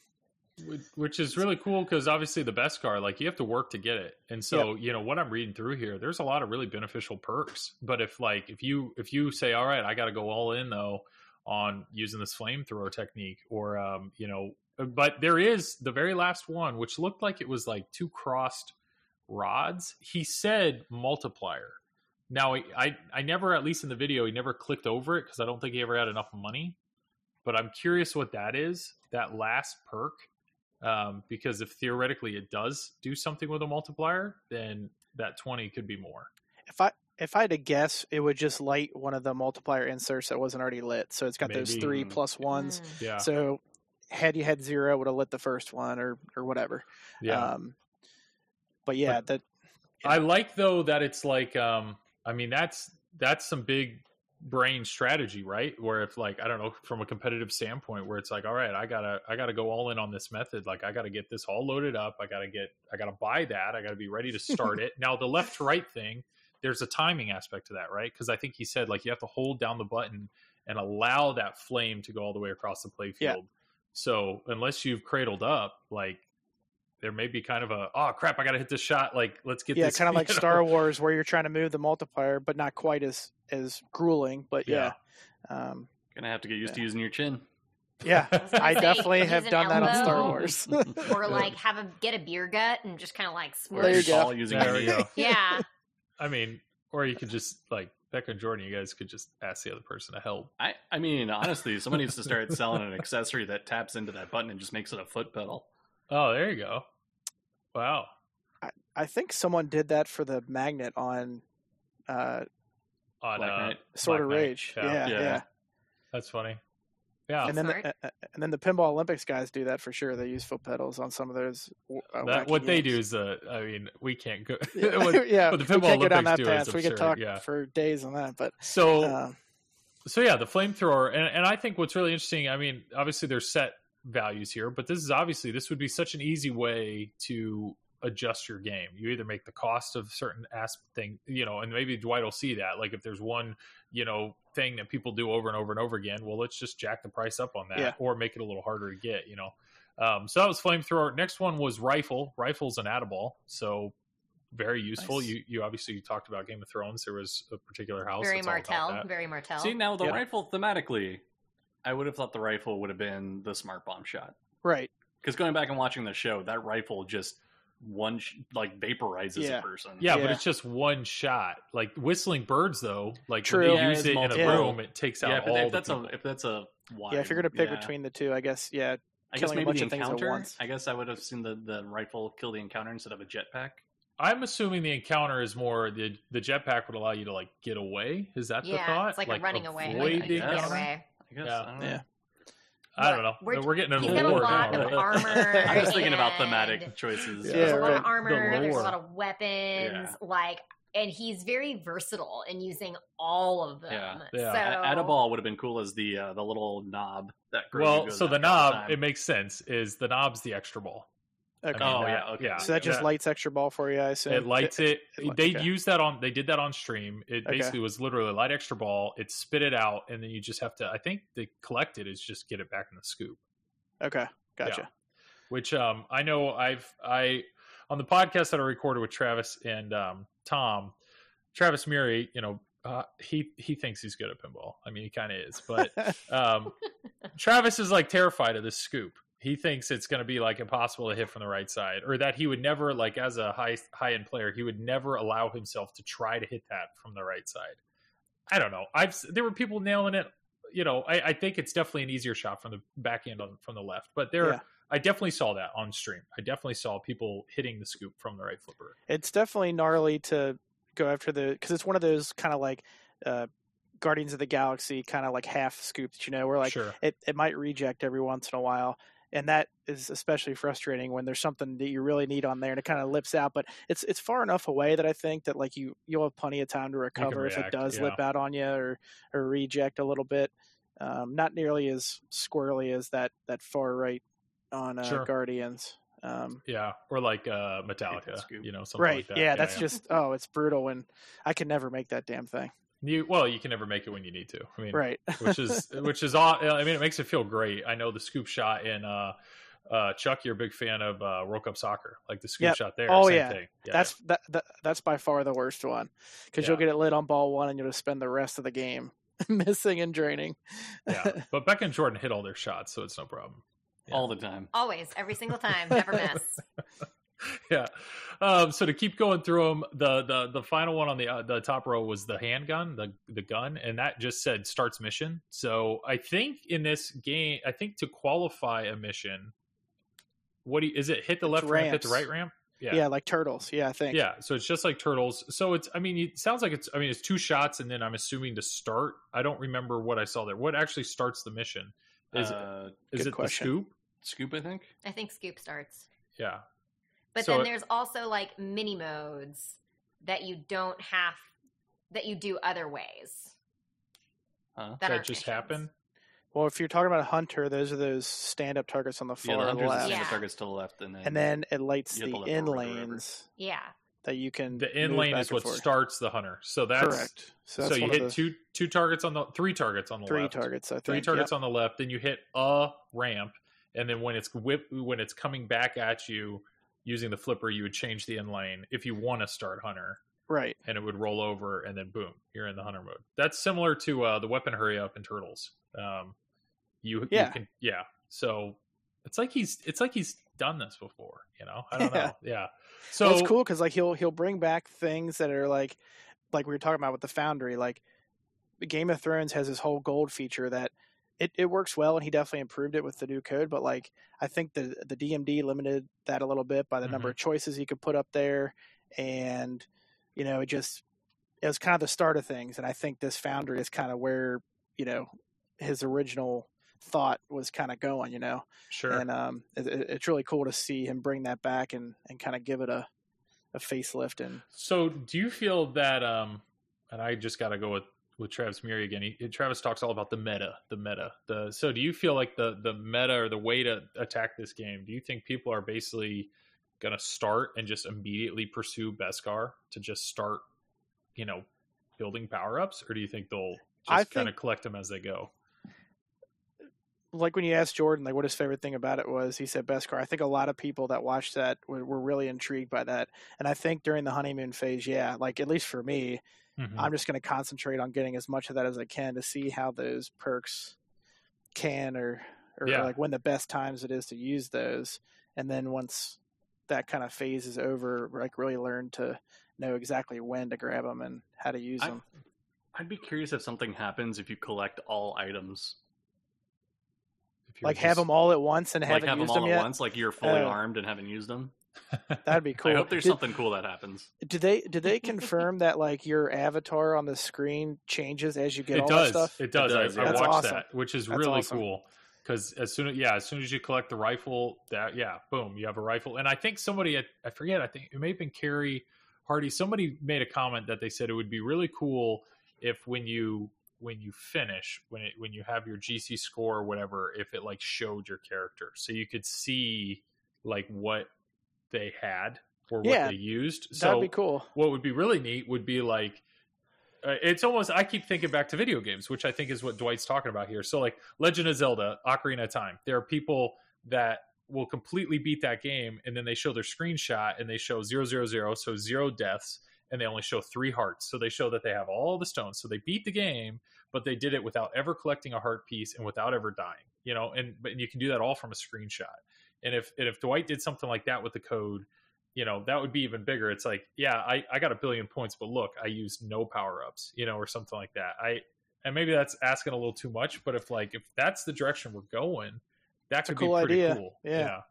Which- is really cool because obviously the Beskar like you have to work to get it. And so you know what i'm reading through here there's a lot of really beneficial perks. But if like if you if you say all right i got to go all in though on using this flamethrower technique or um you know but there is the very last one which looked like it was like two crossed rods. He said multiplier. Now I, I i never at least in the video he never clicked over it because i don't think he ever had enough money. But i'm curious what that is that last perk um, because if theoretically it does do something with a multiplier, then that 20 could be more. if I if I had to guess, it would just light one of the multiplier inserts that wasn't already lit. So it's got those three plus ones. Mm. Yeah. So had you had zero, would have lit the first one or or whatever. yeah. Um, but yeah, But- that I like though that it's like um I mean that's that's some big brain strategy, right? Where if like I don't know from a competitive standpoint where it's like all right, I got to I got to go all in on this method. Like I got to get this all loaded up. I got to get I got to buy that. I got to be ready to start it. Now the left to right thing, there's a timing aspect to that, right? Cuz I think he said like you have to hold down the button and allow that flame to go all the way across the play Yeah. So unless you've cradled up, like there may be kind of a oh crap, I got to hit this shot. Like let's get yeah, this kind of like know? Star Wars, where you're trying to move the multiplier, but not quite as as grueling. But yeah, um, Gonna have to get used to using your chin. yeah, was gonna I say, definitely have done that on Star. Wars. or like have a get a beer gut and just kind of like Or There you go. using There your go. Yeah. I mean, or you could just like Becca and Jordan, you guys could just ask the other person to help. I, I mean, honestly, someone needs to start selling an accessory that taps into that button and just makes it a foot pedal. Oh, there you go. Wow. I I think someone did that for the magnet on uh, on Black uh, Knight. Sword of Black Knight. Rage. Yeah. Yeah, Yeah. yeah. That's funny. Yeah, And then the, Smart. uh, and then the pinball Olympics guys do that for sure. They use foot pedals on some of those. Uh, that, wacky what they do is, uh, I mean, we can't go. yeah, what, yeah, what the we pinball can't go down Olympics that do is path. We could talk yeah. for days on that, but so, uh, so yeah, the flamethrower, and, and I think what's really interesting. I mean, obviously they're set values here, but this is obviously this would be such an easy way to adjust your game. You either make the cost of certain aspect thing, you know, and maybe Dwight will see that. Like if there's one, you know, thing that people do over and over and over again, well, let's just jack the price up on that, Yeah. or make it a little harder to get. You know, um, so that was flamethrower. Next one was rifle. Rifle's an addable, so very useful. Nice. You you obviously you talked about Game of Thrones. There was a particular house. Very that's all about Martell. that. Very Martell. See now the Yeah. rifle thematically, I would have thought the rifle would have been the smart bomb shot. right. Because going back and watching the show, that rifle just one sh- like vaporizes Yeah. a person. Yeah, but it's just one shot. Like whistling birds, though, like True. when they Yeah, use it's it in a multiple. room, it takes out yeah. All if the that's a if that's a wide, yeah, if you're gonna pick yeah. between the two, I guess yeah. I guess maybe the of things at encounter. once. I guess I would have seen the the rifle kill the encounter instead of a jetpack. I'm assuming the encounter is more the the jetpack would allow you to like get away. Is that the thought? it's like, a running away. avoid Like, the get encounter? away. I guess. Yeah. I don't know. Yeah. I don't know. We're- We're, getting into He's got a lot now. of right? armor. I'm just thinking about thematic choices. Yeah, There's a lot right. of armor. The There's a lot of weapons. Yeah. Like, and he's very versatile in using all of them. Yeah. Yeah. So, A- Add a ball would have been cool as the uh, the little knob that grows Well, so the knob, time. it makes sense. Is the knob's the extra ball? Okay. Oh, that- yeah, okay. yeah. so that just Yeah. lights extra ball for you, I assume. It lights it. it li- they okay. used that on. They did that on stream. It Okay. basically was literally light extra ball. It spit it out, and then you just have to. I think the collect it is just get it back in the scoop. Okay, gotcha. which um I know I've I on the podcast that I recorded with Travis and um Tom, Travis Murray, you know, uh, he he thinks he's good at pinball. I mean, he kind of is, but um Travis is like terrified of this scoop. He thinks it's going to be like impossible to hit from the right side, or that he would never like as a high high end player, he would never allow himself to try to hit that from the right side. I don't know. I've there were people nailing it. You know, I, I think it's definitely an easier shot from the back end on from the left, but there Yeah. I definitely saw that on stream. I definitely saw people hitting the scoop from the right flipper. it's definitely gnarly to go after the because it's one of those kind of like uh, Guardians of the Galaxy kind of like half scoops, you know, where like sure. it, it might reject every once in a while. And that is especially frustrating when there's something that you really need on there and it kind of lips out. But it's it's far enough away that I think that like you you'll have plenty of time to recover if it does yeah. lip out on you or or reject a little bit. Um, not nearly as squirrely as that that far right on uh, Sure. Guardians. Um, Yeah, or like uh Metallica, you know, something right? like that. yeah, that's just oh, it's brutal, and I can never make that damn thing. You. Well, you can never make it when you need to. I mean, Right. which is which is all. I mean, it makes it feel great. I know the scoop shot in uh, uh, Chuck. You're a big fan of uh, World Cup Soccer, like the scoop Yep. shot there. Oh, same yeah. thing. yeah. that's that, that that's by far the worst one because you'll get it lit on ball one and you'll just spend the rest of the game missing and draining. yeah. But Becca and Jordan hit all their shots, so it's no problem. Yeah. all the time. always, every single time, never miss. yeah. Um, so to keep going through them, the the the final one on the uh, the top row was the handgun, the the gun, and that just said starts mission. So I think in this game, I think to qualify a mission, what do you, is it? Hit the It's left ramp, hit the right ramp. Yeah. Yeah. like turtles. Yeah, I think. Yeah, so it's just like turtles. So it's, I mean, it sounds like it's, I mean, it's two shots, and then I'm assuming to start. I don't remember what I saw there. What actually starts the mission? Is uh, is it question. the scoop? scoop, I think. I think Scoop starts. Yeah, But So then there's also like mini modes that you don't have that you do other ways. Huh? That, that, just missions. happened. Well, if you're talking about a hunter, those are those stand-up targets on the Yeah, far the left, and Yeah. the targets to the left, and then and then it lights the the in or right or whatever. lanes Yeah. that you can. The in lane is what forth. starts the hunter. So that's correct. So, So, you hit the two two targets on the three targets on the three left, targets. I think. three targets on the left. Then you hit a ramp, and then when it's whip when it's coming back at you using the flipper, you would change the in lane if you want to start hunter, Right. and it would roll over, and then boom, you're in the hunter mode. That's similar to uh, the weapon hurry up in Turtles. Um, you Yeah. you can yeah. So it's like he's it's like he's done this before. You know, I don't Yeah. know. Yeah. So well, it's cool because like he'll he'll bring back things that are like like we were talking about with the Foundry. Like Game of Thrones has this whole gold feature that it, it works well, and he definitely improved it with the new code. But like I think the the DMD limited that a little bit by the number of choices he could put up there, and you know it just it was kind of the start of things, and I think this Foundry is kind of where you know his original thought was kind of going. You know, Sure. and um, it, it- it's really cool to see him bring that back and and kind of give it a a facelift and So, do you feel that? um And I just got to go with with Travis Murray again. He, Travis talks all about the meta, the meta. The so, do you feel like the the meta or the way to attack this game? Do you think people are basically going to start and just immediately pursue Beskar to just start, you know, building power ups, or do you think they'll just kind of collect them as they go? like when you asked Jordan like what his favorite thing about it was, he said Beskar. I think a lot of people that watched that were, were really intrigued by that, and I think during the honeymoon phase, yeah, like at least for me, Mhm. I'm just going to concentrate on getting as much of that as I can to see how those perks can or or Yeah. like when the best times it is to use those, and then once that kind of phase is over, like really learn to know exactly when to grab them and how to use them. I'd be curious if something happens if you collect all items. If you're Like have just- them all at once and like haven't have them used all them at yet. once, like you're uh, fully Oh. armed and haven't used them. That'd be cool. I hope there's Did- something cool that happens. Did they did they confirm that like your avatar on the screen changes as you get it all does. that stuff? It does. It does, I, yeah. I That's watched awesome. that, which is That's really awesome. cool. Because as soon as yeah, as soon as you collect the rifle, that yeah, boom, you have a rifle. And I think somebody at, I forget, I think it may have been Carrie Hardy. Somebody made a comment that they said it would be really cool if when you when you finish when it when you have your GC score or whatever, if it like showed your character, so you could see like what they had or Yeah, what they used. so That'd be cool. what would be really neat would be like uh, it's almost i keep thinking back to video games which i think is what dwight's talking about here so like legend of zelda ocarina of time there are people that will completely beat that game and then they show their screenshot and they show zero zero zero so zero deaths and they only show three hearts so they show that they have all the stones so they beat the game but they did it without ever collecting a heart piece and without ever dying you know and but you can do that all from a screenshot and if and if dwight did something like that with the code you know that would be even bigger it's like yeah i i got a billion points but look i used no power ups you know or something like that i and maybe that's asking a little too much but if like if that's the direction we're going that could cool be pretty idea. cool Yeah.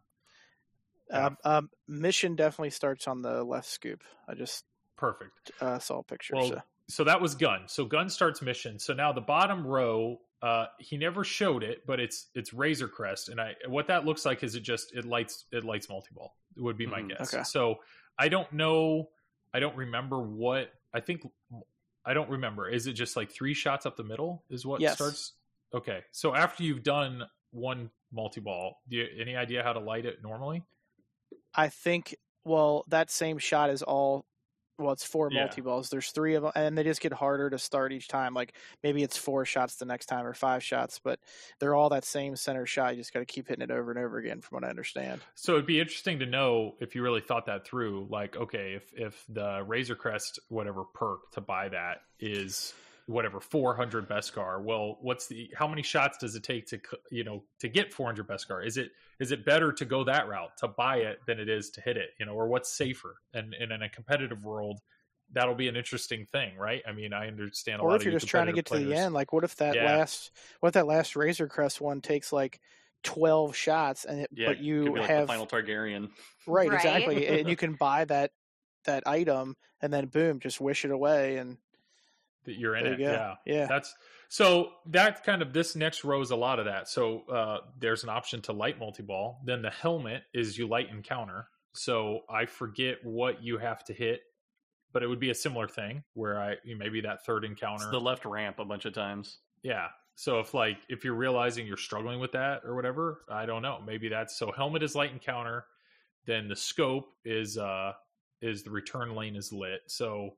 Yeah. Um, um, mission definitely starts on the left scoop. I just perfect uh, saw a picture. Well, so. so that was gun so gun starts mission so now the bottom row uh he never showed it but it's it's razor crest and i what that looks like is it just it lights it lights multi-ball would be my Mhm. guess Okay. so i don't know i don't remember what i think i don't remember is it just like three shots up the middle is what Yes. starts okay so after you've done one multi-ball do you any idea how to light it normally I think well that same shot is all well it's four Yeah. multi balls. There's three of them, and they just get harder to start each time. Like maybe it's four shots the next time or five shots, but they're all that same center shot. You just got to keep hitting it over and over again, from what I understand. So it'd be interesting to know if you really thought that through. Like, okay, if if the Razor Crest whatever perk to buy that is whatever 400 Beskar, well, what's the how many shots does it take to you know to get 400 Beskar? Is it is it better to go that route to buy it than it is to hit it? You know, or what's safer? And, and in a competitive world, that'll be an interesting thing, right? I mean, I understand a Or lot if of you're just trying to get to the end, like what if that Yeah. last what if that last Razor Crest one takes like twelve shots, and it, Yeah, but you like have the final Targaryen. right, Right. exactly, and you can buy that that item, and then boom, just wish it away, and that you're in there it. you. Yeah. yeah. That's so that kind of this next row is a lot of that. So uh, there's an option to light multi ball. Then the helmet is you light encounter. So I forget what you have to hit, but it would be a similar thing where I maybe that third encounter. It's the left ramp a bunch of times. yeah. So if like if you're realizing you're struggling with that or whatever, I don't know. Maybe that's so helmet is light encounter. Then the scope is uh is the return lane is lit. So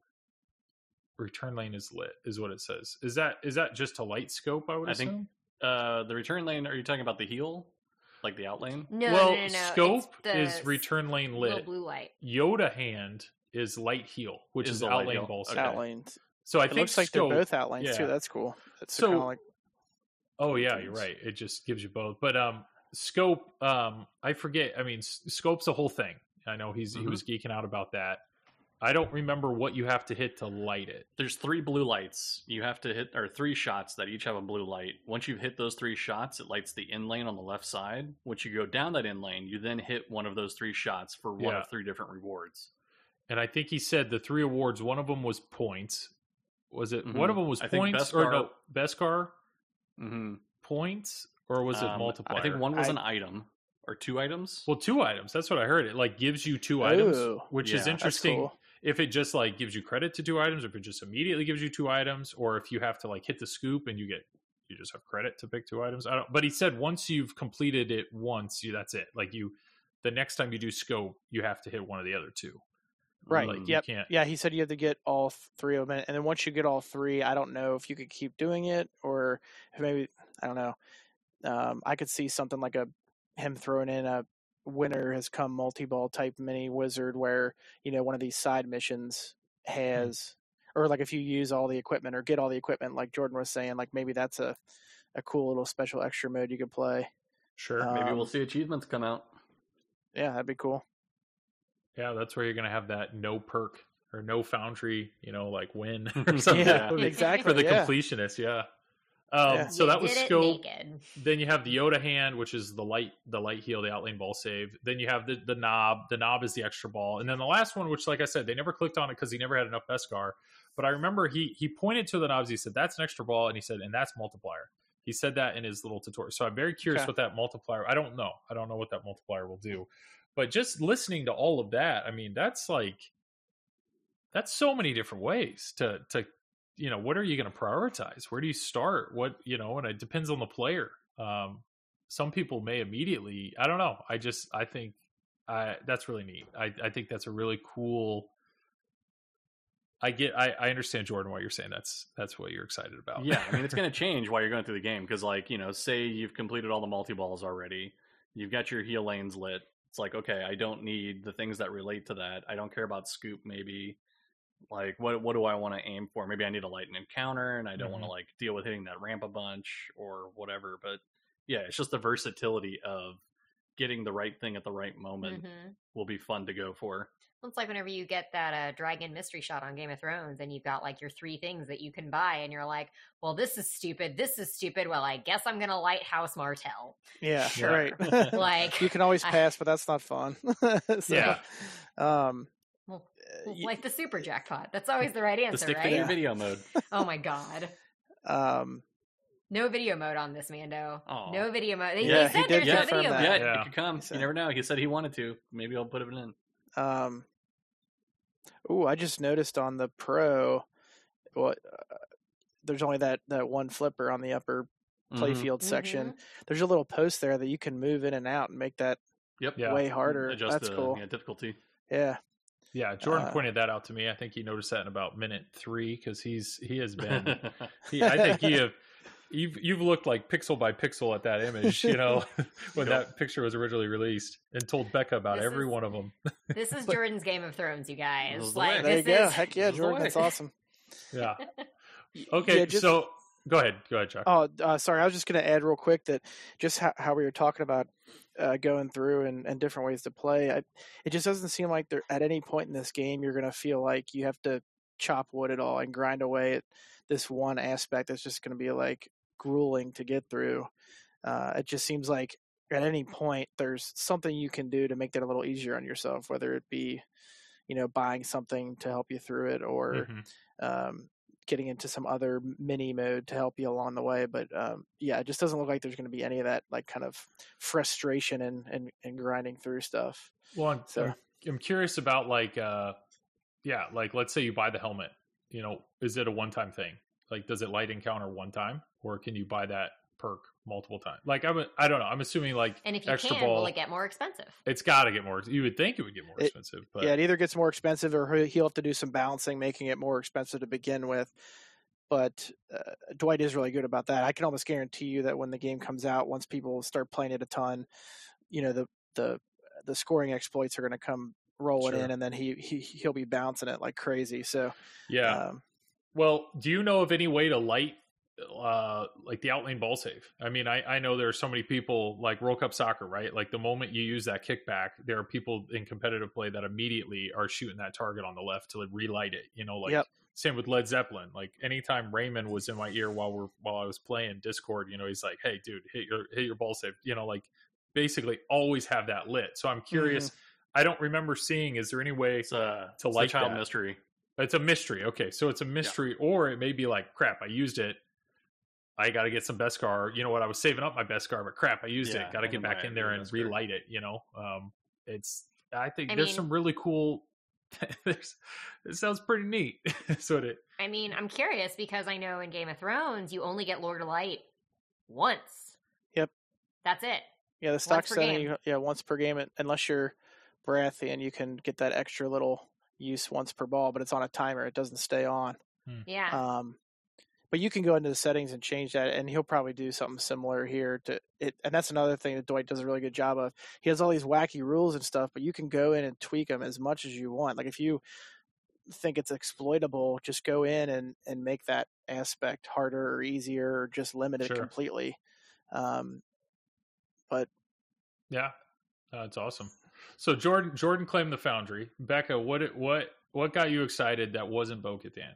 return lane is lit is what it says. Is that is that just a light scope? I would I think. Uh, the return lane. Are you talking about the heel, like the out lane? No, well, no, no, no. Scope is return lane lit. blue light. Yoda hand is light heel, which Is is, the out lane heel. ball. Okay. scope. outlanes. So I It think looks like scope, they're both outlanes yeah. too. That's cool. That's So- kind of like Oh yeah, you're right. It just gives you both. But um scope um I forget. I mean S- scope's a whole thing. I know he's he Mhm. was geeking out about that. I don't remember what you have to hit to light it. There's three blue lights. You have to hit, or three shots that each have a blue light. Once you've hit those three shots, it lights the in lane on the left side. Once you go down that in lane, you then hit one of those three shots for one Yeah. of three different rewards. And I think he said the three awards, one of them was points, Was it one Mhm. of them was I think points Beskar- or no Beskar hmm points or was it multiplier? I think one was I- an item or two items. Well, two items. That's what I heard. It like gives you two items, which Yeah, is that's interesting. If it just like gives you credit to two items, if it just immediately gives you two items, or if you have to like hit the scoop and you get you just have credit to pick two items. I don't. But he said once you've completed it once, you that's it. Like you, the next time you do scope, you have to hit one of the other two. Right. Like, yep. can't- Yeah, he said you have to get all three of them, and then once you get all three, I don't know if you could keep doing it or if maybe I don't know. Um, I could see something like a him throwing in a winner has come multi ball type mini wizard where you know one of these side missions has or like if you use all the equipment or get all the equipment like Jordan was saying like maybe that's a a cool little special extra mode you could play. Sure. Uh, Maybe we'll Um, see achievements come out. Yeah, that'd be cool. yeah, that's where you're gonna have that no perk or no foundry. You know, like win or something. Yeah, That would be- exactly. For the yeah. completionist, yeah. Um, Yeah. So You that was did scope. naked. then you have the Yoda hand, which is the light, the light heal, the outlane ball save. Then you have the the knob. The knob is the extra ball, and then the last one, which, like I said, they never clicked on it because he never had enough Beskar. But I remember he he pointed to the knobs. He said, "That's an extra ball," and he said, "And that's multiplier." He said that in his little tutorial. So I'm very curious Okay. what that multiplier. I don't know. I don't know what that multiplier will do. But just listening to all of that, I mean, that's like that's so many different ways to to you know what are you going to prioritize where do you start what you know and it depends on the player um some people may immediately i don't know i just i think i that's really neat i i think that's a really cool i get i i understand jordan why you're saying that's that's what you're excited about Yeah, I mean it's going to change while you're going through the game because, like, you know, say you've completed all the multi balls already, you've got your heal lanes lit. It's like, okay, I don't need the things that relate to that. I don't care about scoop. Maybe, like, what what do I want to aim for? Maybe I need a light and encounter, and I don't want to like deal with hitting that ramp a bunch or whatever. But yeah, it's just the versatility of getting the right thing at the right moment Mhm. will be fun to go for. Well, It's like whenever you get that uh, dragon mystery shot on Game of Thrones, and you've got like your three things that you can buy, and you're like, "Well, this is stupid. This is stupid. Well, I guess I'm gonna light House Martell." Yeah, Sure. right. Like, you can always I- pass, but that's not fun. so, Yeah. Um, well, y- like the super jackpot. That's always the right The answer, stick right? figure Yeah. video mode. Oh my god. um, No video mode on this, Mando. Aw. No video mode. They, Yeah, they he said did there's no video that. Yeah, mode. Yeah. it could come. So- You never know. He said he wanted to. Maybe I'll put it in. um, ooh, I just noticed on the Pro, what uh, there's only that that one flipper on the upper Mm-hmm. playfield section. Mhm. There's a little post there that you can move in and out and make that Yep. Yeah. way harder. Adjust That's the cool. yeah, difficulty. Yeah, yeah jordan Uh, pointed that out to me i think he noticed that in about minute three because he's he has been he, I think he have you've you've looked like pixel by pixel at that image, you know, when Yep. that picture was originally released, and told Becca about This every is- one of them. This is Jordan's Game of Thrones, you guys. This is the Like way. there you this go. is Heck yeah, this is the Jordan, that's awesome. Yeah. Okay, Yeah, just- so go ahead, go ahead, Chuck. Oh, uh, sorry. I was just going to add real quick that just how, how we were talking about uh, going through and, and different ways to play. I, it just doesn't seem like there at any point in this game you're going to feel like you have to chop wood at all and grind away at this one aspect that's just going to be like grueling to get through. Uh, it just seems like at any point there's something you can do to make that a little easier on yourself, whether it be you know buying something to help you through it or Mhm. um, getting into some other mini mode to help you along the way. But um, yeah, it just doesn't look like there's going to be any of that like kind of frustration and and, and grinding through stuff. Well, I'm, So- I'm, curious about like, uh, yeah, like let's say you buy the helmet. You know, is it a one-time thing? Like, does it light encounter one time, or can you buy that perk multiple times? Like, I'm, I don't know. I'm assuming like And if you extra can, ball. will it get more expensive? it's got to get more. You would think it would get more It- expensive, but yeah, it either gets more expensive or he- he'll have to do some balancing, making it more expensive to begin with. But uh, Dwight is really good about that. I can almost guarantee you that when the game comes out, once people start playing it a ton, you know the the the scoring exploits are going to come rolling Sure. in, and then he, he he'll be bouncing it like crazy. So yeah. um, Well, do you know of any way to light uh like the outlane ball save? I mean, I I know there are so many people like World Cup soccer, right? Like the moment you use that kickback, there are people in competitive play that immediately are shooting that target on the left to relight it, you know, like Yep. same with Led Zeppelin. Like anytime Raymond was in my ear while we're while I was playing Discord, you know, he's like, "Hey dude, hit your hit your ball save." You know, like basically always have that lit. So I'm curious. I don't remember seeing is there any way It's a, To it's like a child that. mystery. It's a mystery. Okay, so it's a mystery, or it may be like, crap, I used it. I got to get some Beskar. You know what? I was saving up my Beskar, but crap, I used Yeah, it. Got to get back in there and Beskar. relight it. You know, um, it's. I think I there's mean- some really cool. there's, it sounds pretty neat. so it. I mean, I'm curious because I know in Game of Thrones you only get Lord of Light once. Yep. That's it. Yeah, the stock setting, you- yeah, once per game, unless you're Baratheon, you can get that extra little use once per ball, but it's on a timer. It doesn't stay on. Yeah. Um, but you can go into the settings and change that, and he'll probably do something similar here. To it, and that's another thing that Dwight does a really good job of. He has all these wacky rules and stuff, but you can go in and tweak them as much as you want. Like if you think it's exploitable, just go in and and make that aspect harder or easier, or just limit it Sure. completely. Um, but Yeah, that's awesome. So Jordan Jordan claimed the Foundry. Becca, what it- what what got you excited that wasn't Bo-Katan?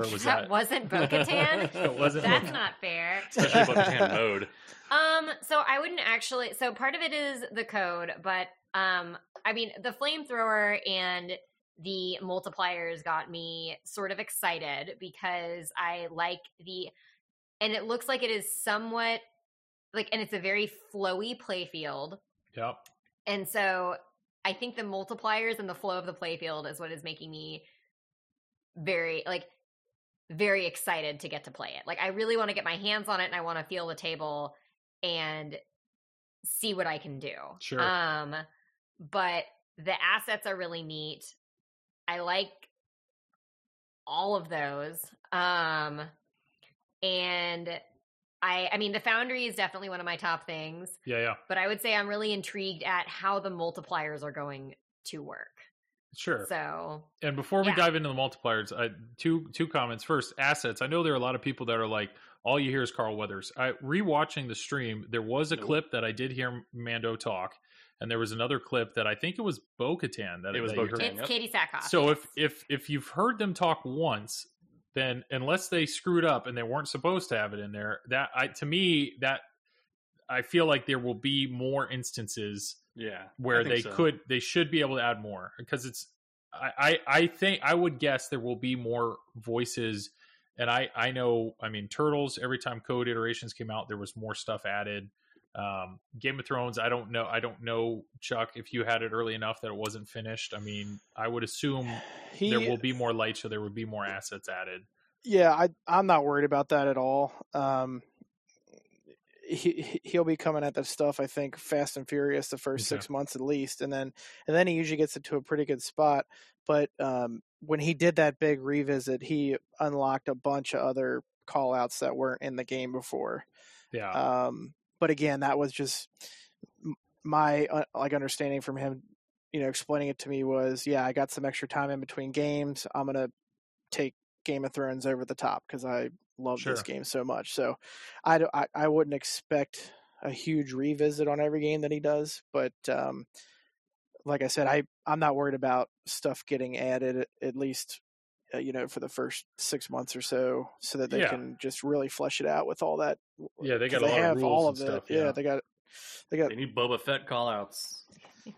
Or was that, that, wasn't Bo-Katan? It wasn't That's Bo-Katan. not fair. Especially Bo-Katan mode. Um, so I wouldn't actually. So part of it is the code, but um, I mean, the flamethrower and the multipliers got me sort of excited because I like the, and it looks like it is somewhat like, and it's a very flowy playfield, Yep. and so I think the multipliers and the flow of the playfield is what is making me very like very excited to get to play it. Like I really want to get my hands on it and I want to feel the table and see what I can do. Sure. Um but the assets are really neat. I like all of those. Um and I I mean the foundry is definitely one of my top things, Yeah, yeah. but I would say I'm really intrigued at how the multipliers are going to work. Sure. So And before we Yeah. dive into the multipliers, I, two two comments. First, assets. I know there are a lot of people that are like, all you hear is Carl Weathers. I rewatching the stream. There was a Nope. clip that I did hear Mando talk, and there was another clip that I think it was Bo-Katan that It was that. Bo-Katan. it's Yep. Katee Sackhoff. So if if if you've heard them talk once, then unless they screwed up and they weren't supposed to have it in there, that I to me that I feel like there will be more instances Yeah. where they so. could they should be able to add more because it's I, I I think I would guess there will be more voices and I I know I mean turtles every time code iterations came out there was more stuff added um Game of Thrones I don't know I don't know Chuck if you had it early enough that it wasn't finished I mean I would assume he, there will be more light so there would be more assets added Yeah, I I'm not worried about that at all. Um, he he- he'll be coming at that stuff. I think fast and furious the first Okay. six months at least, and then and then he usually gets into a pretty good spot. But um, when he did that big revisit, he unlocked a bunch of other call outs that weren't in the game before. yeah Um, but again, that was just my uh, like understanding from him. You know, explaining it to me was, yeah, I got some extra time in between games. I'm gonna take Game of Thrones over the top because I love this game so much. So I, don't- I I wouldn't expect a huge revisit on every game that he does, but um, like I said, I I'm not worried about stuff getting added at, at least. Uh, you know, for the first six months or so, so that they Yeah. can just really flesh it out with all that. Yeah, they got a lot of have rules all and of it. stuff, Yeah. yeah. they got, they got. They need Boba Fett callouts.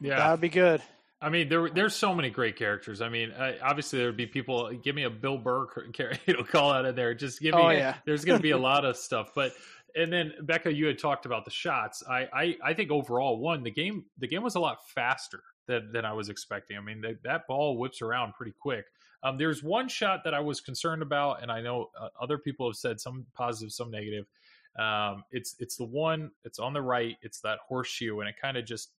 yeah That would be good. I mean, there there's so many great characters. I mean, uh, obviously there would be people. Give me a Bill Burr you know call out of there. Just give me. Oh, yeah. There's going to be a lot of stuff, but and then Becca, you had talked about the shots. I I, I think overall, one the game the game was a lot faster than than I was expecting. I mean, that that ball whips around pretty quick. Um, there's one shot that I was concerned about, and I know uh, other people have said some positive, some negative. Um, it's it's the one. It's on the right. It's that horseshoe, and it kind of just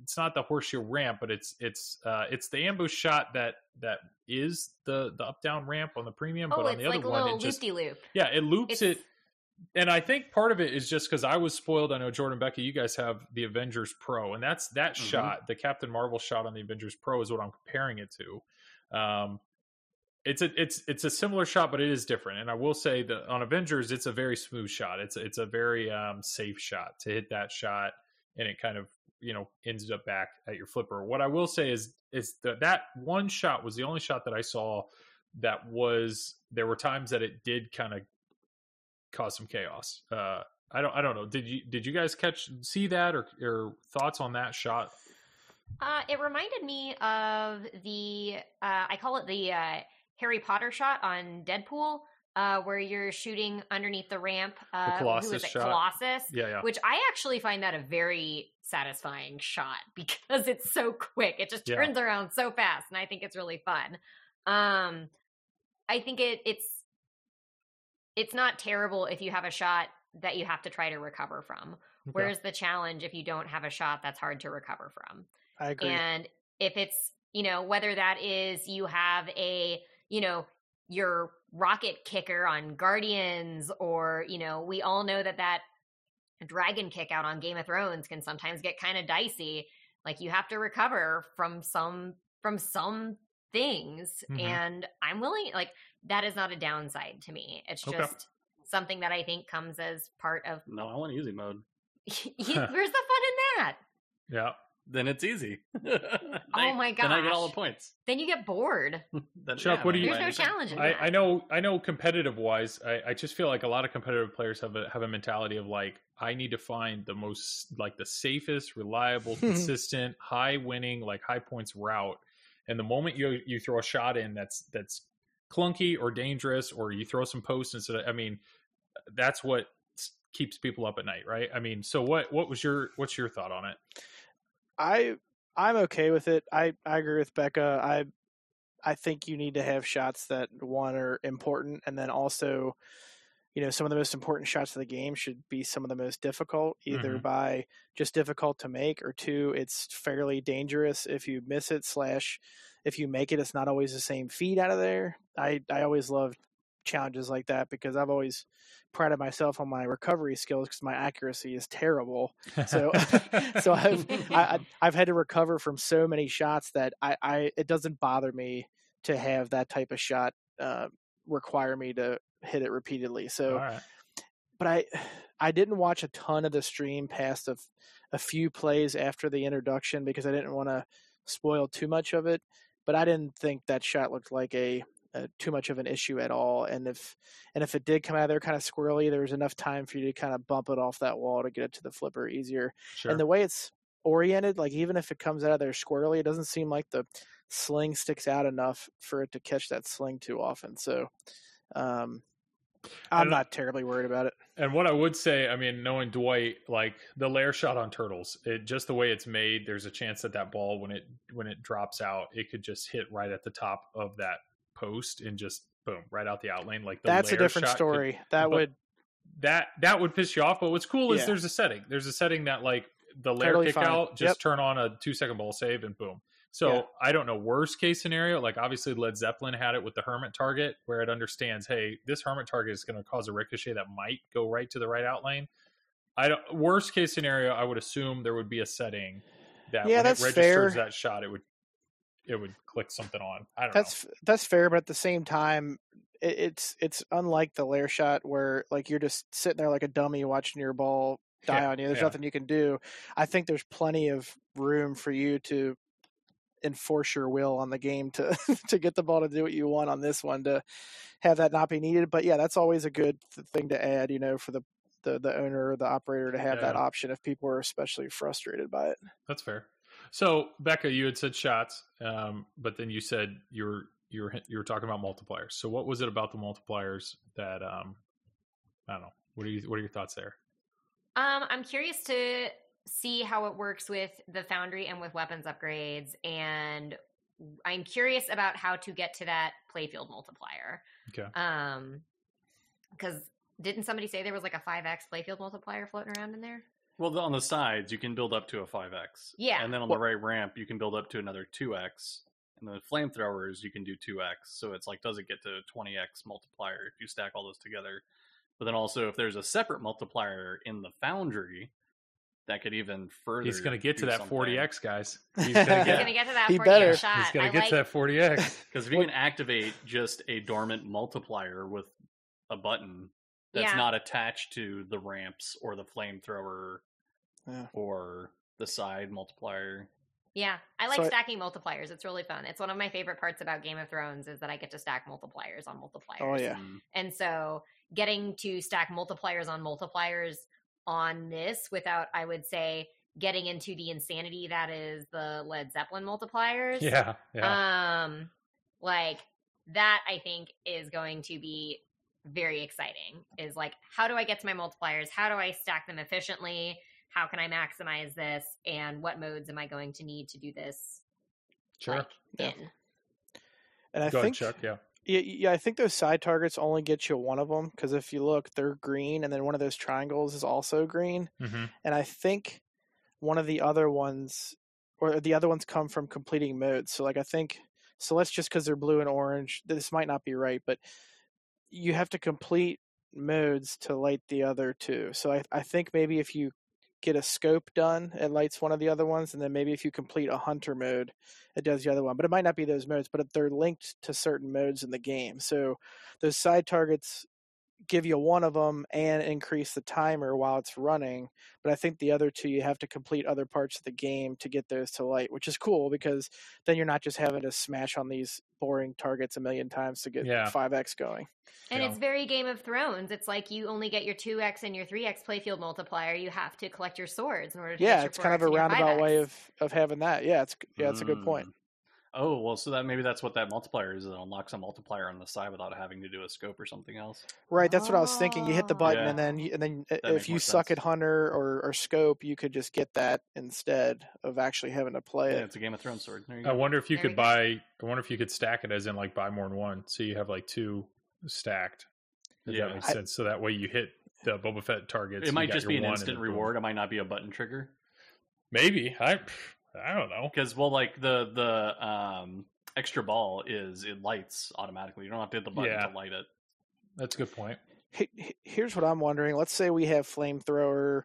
it's not the horseshoe ramp, but it's it's uh, it's the ambush shot that that is the the up down ramp on the premium. oh, but on it's the other like a one, little it just loop de yeah, it loops It's- it. And I think part of it is just because I was spoiled. I know Jordan Becky, you guys have the Avengers Pro, and that's that Mhm. shot, the Captain Marvel shot on the Avengers Pro, is what I'm comparing it to. Um, it's a it's it's a similar shot, but it is different. And I will say that on Avengers, it's a very smooth shot. It's it's a very um, safe shot to hit that shot, and it kind of you know ends up back at your flipper. What I will say is is that that one shot was the only shot that I saw that was there were times that it did kind of cause some chaos. Uh, I don't I don't know. Did you did you guys catch see that or or thoughts on that shot? Uh, it reminded me of the uh, I call it the uh, Harry Potter shot on Deadpool, uh, where you're shooting underneath the ramp. Uh, who Colossus is it? shot. Colossus. Yeah, yeah. Which I actually find that a very satisfying shot because it's so quick. It just Yeah. turns around so fast, and I think it's really fun. Um, I think it it's it's not terrible if you have a shot that you have to try to recover from. Okay. Where's the challenge if you don't have a shot that's hard to recover from? I agree. And if it's, you know, whether that is you have a, you know, your rocket kicker on Guardians, or, you know, we all know that that dragon kick out on Game of Thrones can sometimes get kind of dicey. Like you have to recover from some, from some things. Mhm. And I'm willing, like, that is not a downside to me. It's Okay. just something that I think comes as part of, No, I want easy mode. where's the fun in that? yeah. Then it's easy. Oh my god! Then I get all the points. Then you get bored. Then, Chuck, what do you- There's no challenge I. I know I know competitive wise, I, I just feel like a lot of competitive players have a have a mentality of like, I need to find the most like the safest, reliable, consistent, high winning, like high points route. And the moment you you throw a shot in that's that's clunky or dangerous, or you throw some posts instead of I mean, that's what keeps people up at night, right? I mean, so what what was your what's your thought on it? I I'm okay with it. I I agree with Becca. I I think you need to have shots that one are important, and then also, you know, some of the most important shots of the game should be some of the most difficult, either Mhm. by just difficult to make, or two, it's fairly dangerous if you miss it. Slash, if you make it, it's not always the same feed out of there. I I always love challenges like that because I've always prided myself on my recovery skills because my accuracy is terrible. So- so I've I, I, I've had to recover from so many shots that I, I it doesn't bother me to have that type of shot uh, require me to hit it repeatedly. So, right. but I I didn't watch a ton of the stream past a few plays after the introduction because I didn't want to spoil too much of it. But I didn't think that shot looked like a, a too much of an issue at all. And if and if it did come out of there kind of squirrely, there was enough time for you to kind of bump it off that wall to get it to the flipper easier Sure. and the way it's oriented, like even if it comes out of there squirrely, it doesn't seem like the sling sticks out enough for it to catch that sling too often. So um, I'm And- not terribly worried about it. And what I would say, I mean, knowing Dwight, like the layer shot on turtles, it just the way it's made, there's a chance that that ball, when it when it drops out, it could just hit right at the top of that post and just boom, right out the outlane. Like the That's a different shot could- story. that would that that would piss you off. But what's cool is Yeah. there's a setting. There's a setting that like the layer Totally kick fine. out, just Yep. turn on a two second ball save and boom. So Yeah. I don't know worst case scenario. Like obviously Led Zeppelin had it with the hermit target, where it understands, hey, this hermit target is going to cause a ricochet that might go right to the right out lane. I don't. Worst case scenario, I would assume there would be a setting that Yeah, when that's it registers fair. that shot, it would it would click something on. I don't that's that's fair, but at the same time, it, it's it's unlike the layer shot where like you're just sitting there like a dummy watching your ball die Yeah, on you. There's yeah. nothing you can do. I think there's plenty of room for you to enforce your will on the game to to get the ball to do what you want on this one to have that not be needed. But yeah, that's always a good th- thing to add. You know, for the the, the owner or the operator to have that option if people are especially frustrated by it. That's fair. So Becca, you had said shots, um, but then you said you were you were you were talking about multipliers. So what was it about the multipliers that um, I don't know? What are you what are your thoughts there? Um, I'm curious to see how it works with the Foundry and with weapons upgrades, and I'm curious about how to get to that playfield multiplier. Okay. Um, because didn't somebody say there was like a five x playfield multiplier floating around in there? Well, on the sides, you can build up to a 5x. Yeah. And then on the right ramp, you can build up to another 2x. And the flamethrowers, you can do 2x. So it's like, does it get to 20x multiplier if you stack all those together? But then also, if there's a separate multiplier in the foundry, that could even further. He's going to get to that something. 40x, guys. He's going to get. gonna get to that He 40 better. shot. He's going I to get like, to that 40x. Because if you can activate just a dormant multiplier with a button that's Yeah. not attached to the ramps or the flamethrower Yeah. or the side multiplier, Yeah, I like So I- stacking multipliers. It's really fun. It's one of my favorite parts about Game of Thrones is that I get to stack multipliers on multipliers. Oh yeah. mm, And so getting to stack multipliers on multipliers on this without, I would say, getting into the insanity that is the Led Zeppelin multipliers. Yeah, yeah. Um, like that I think is going to be very exciting. Is like, how do I get to my multipliers? How do I stack them efficiently? How can I maximize this? And what modes am I going to need to do this? Sure. Like, Yeah. in? And I Go think ahead, Chuck. Yeah. Yeah, yeah, I think those side targets only get you one of them because if you look, they're green, and then one of those triangles is also green. hmm And I think one of the other ones, or the other ones, come from completing modes. So, like, I think so. Let's just because they're blue and orange, this might not be right, but you have to complete modes to light the other two. So, I, I think maybe if you get a scope done, it lights one of the other ones, and then maybe if you complete a hunter mode, it does the other one. But it might not be those modes, but they're linked to certain modes in the game. So those side targets give you one of them and increase the timer while it's running. But I think the other two, you have to complete other parts of the game to get those to light, which is cool because then you're not just having to smash on these boring targets a million times to get Yeah. 5x going. And Yeah. it's very Game of Thrones. It's like you only get your 2x and your 3x playfield multiplier. You have to collect your swords in order to Yeah, get your it's kind of 4x a and your roundabout way 5x. of, of having that. Yeah, it's yeah, it's a good point. Mm. Oh well, so that maybe that's what that multiplier is. It unlocks a multiplier on the side without having to do a scope or something else. Right, that's what I was thinking. You hit the Oh. button, Yeah. and then and then That if makes you more suck sense. at hunter or, or scope, you could just get that instead of actually having to play Yeah, it. it's a Game of Thrones sword. There you I go. wonder if you There we could go. buy. I wonder if you could stack it as in like buy more than one, so you have like two stacked. If Yeah. that makes I- sense. So that way you hit the Boba Fett targets. It you might got just your be an one, and instant then boom. reward. It might not be a button trigger. Maybe I. I don't know. Because well, like the the um, extra ball is it lights automatically. You don't have to hit the button Yeah. to light it. That's a good point. He- he- Here's what I'm wondering. Let's say we have flamethrower,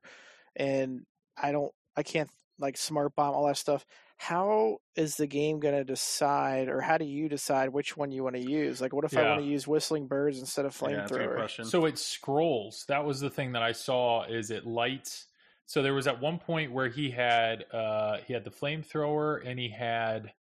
and I don't, I can't like smart bomb all that stuff. How is the game going to decide, or how do you decide which one you want to use? Like, what if I want to use whistling birds instead of Yeah, that's flamethrower? question. So it scrolls. That was the thing that I saw. Is it lights? So there was at one point where he had uh he had the flamethrower and he had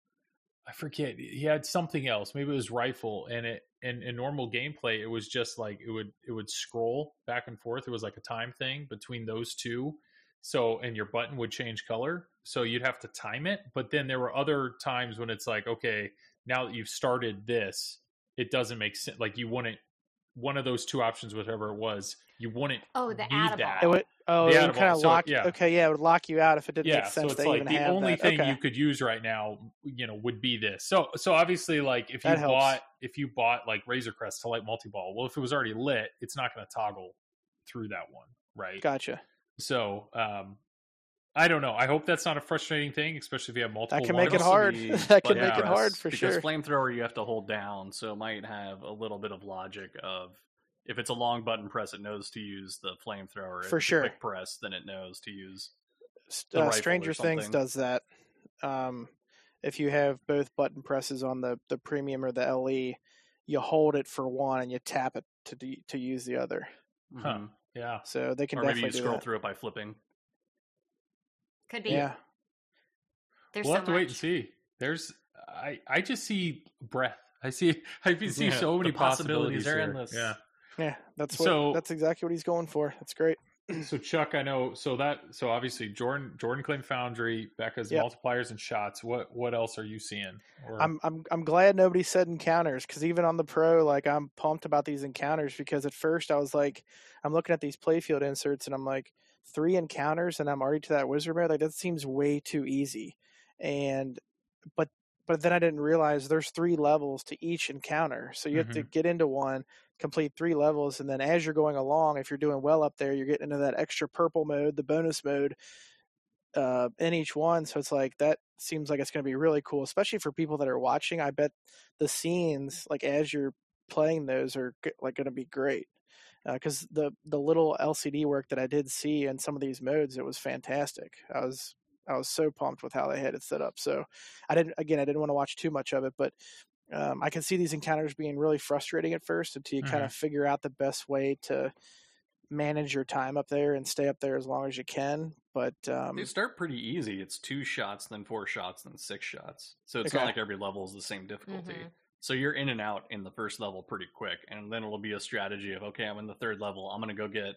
I forget he had something else. Maybe it was rifle and it in normal gameplay it was just like it would it would scroll back and forth. It was like a time thing between those two. So and your button would change color. So you'd have to time it. But then there were other times when it's like, okay, now that you've started this, it doesn't make sense. Like you wouldn't one of those two options, whatever it was, you wouldn't Oh, the need add-a-ball. that. It would, oh, The it would kind of so, lock. yeah. Okay, yeah, it would lock you out if it didn't yeah, make sense so it's to like even the only that. thing okay. you could use right now, you know, would be this. So, so obviously, like if you helps. bought if you bought like Razor Crest to light multi ball, well, if it was already lit, it's not going to toggle through that one, right? Gotcha. So, um, I don't know. I hope that's not a frustrating thing, especially if you have multiple. That can make it hard. be that can button make it hard for because sure. flamethrower you have to hold down, so it might have a little bit of logic of if it's a long button press, it knows to use the flamethrower. If For it's a sure. quick press, then it knows to use. The uh, rifle or Stranger Things does that. Um, if you have both button presses on the the premium or the LE, you hold it for one and you tap it to do, to use the other. Huh. Mhm. Yeah. So they can Or maybe you scroll that. through it by flipping. Could be. Yeah, There's we'll so have to much. wait and see. There's, I, I just see breath. I see, I see Yeah, so many possibilities possibilities, are endless. Yeah. Yeah, that's what So- that's exactly what he's going for. That's great. So Chuck, I know. So that, so obviously Jordan, Jordan claimed Foundry, Becca's Yep. multipliers and shots. What, what else are you seeing? Or, I'm I'm I'm glad nobody said encounters because even on the pro, like I'm pumped about these encounters because at first I was like, I'm looking at these playfield inserts and I'm like, three encounters and I'm already to that wizard mode. Like that seems way too easy, and but but then I didn't realize there's three levels to each encounter, so you have to mm-hmm. get into one, complete three levels, and then as you're going along, if you're doing well up there, you're getting into that extra purple mode, the bonus mode, uh, in each one. So it's like that seems like it's going to be really cool, especially for people that are watching. I bet the scenes, like as you're playing those, are like going to be great. Because the the little LCD work that I did see in some of these modes, it was fantastic. I was I was so pumped with how they had it set up. So I didn't again I didn't want to watch too much of it, but um, I can see these encounters being really frustrating at first until you kind of figure out the best way to manage your time up there and stay up there as long as you can. But um, They start pretty easy. It's two shots, then four shots, then six shots. So it's Okay. not like every level is the same difficulty. Mhm. So you're in and out in the first level pretty quick, and then it'll be a strategy of okay, I'm in the third level. I'm gonna go get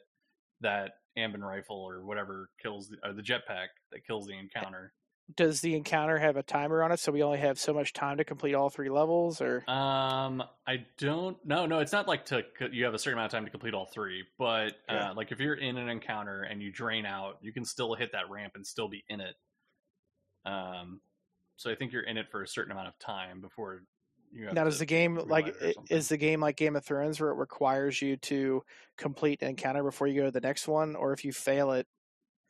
that Amban rifle or whatever kills the, or the jetpack that kills the encounter. Does the encounter have a timer on it? So we only have so much time to complete all three levels, or Um, I don't. No, no, it's not like to you have a certain amount of time to complete all three. But Yeah. uh, like if you're in an encounter and you drain out, you can still hit that ramp and still be in it. Um, so I think you're in it for a certain amount of time before you. Have now to does the game like relight it or i- something. is the game like Game of Thrones where it requires you to complete an encounter before you go to the next one, or if you fail it?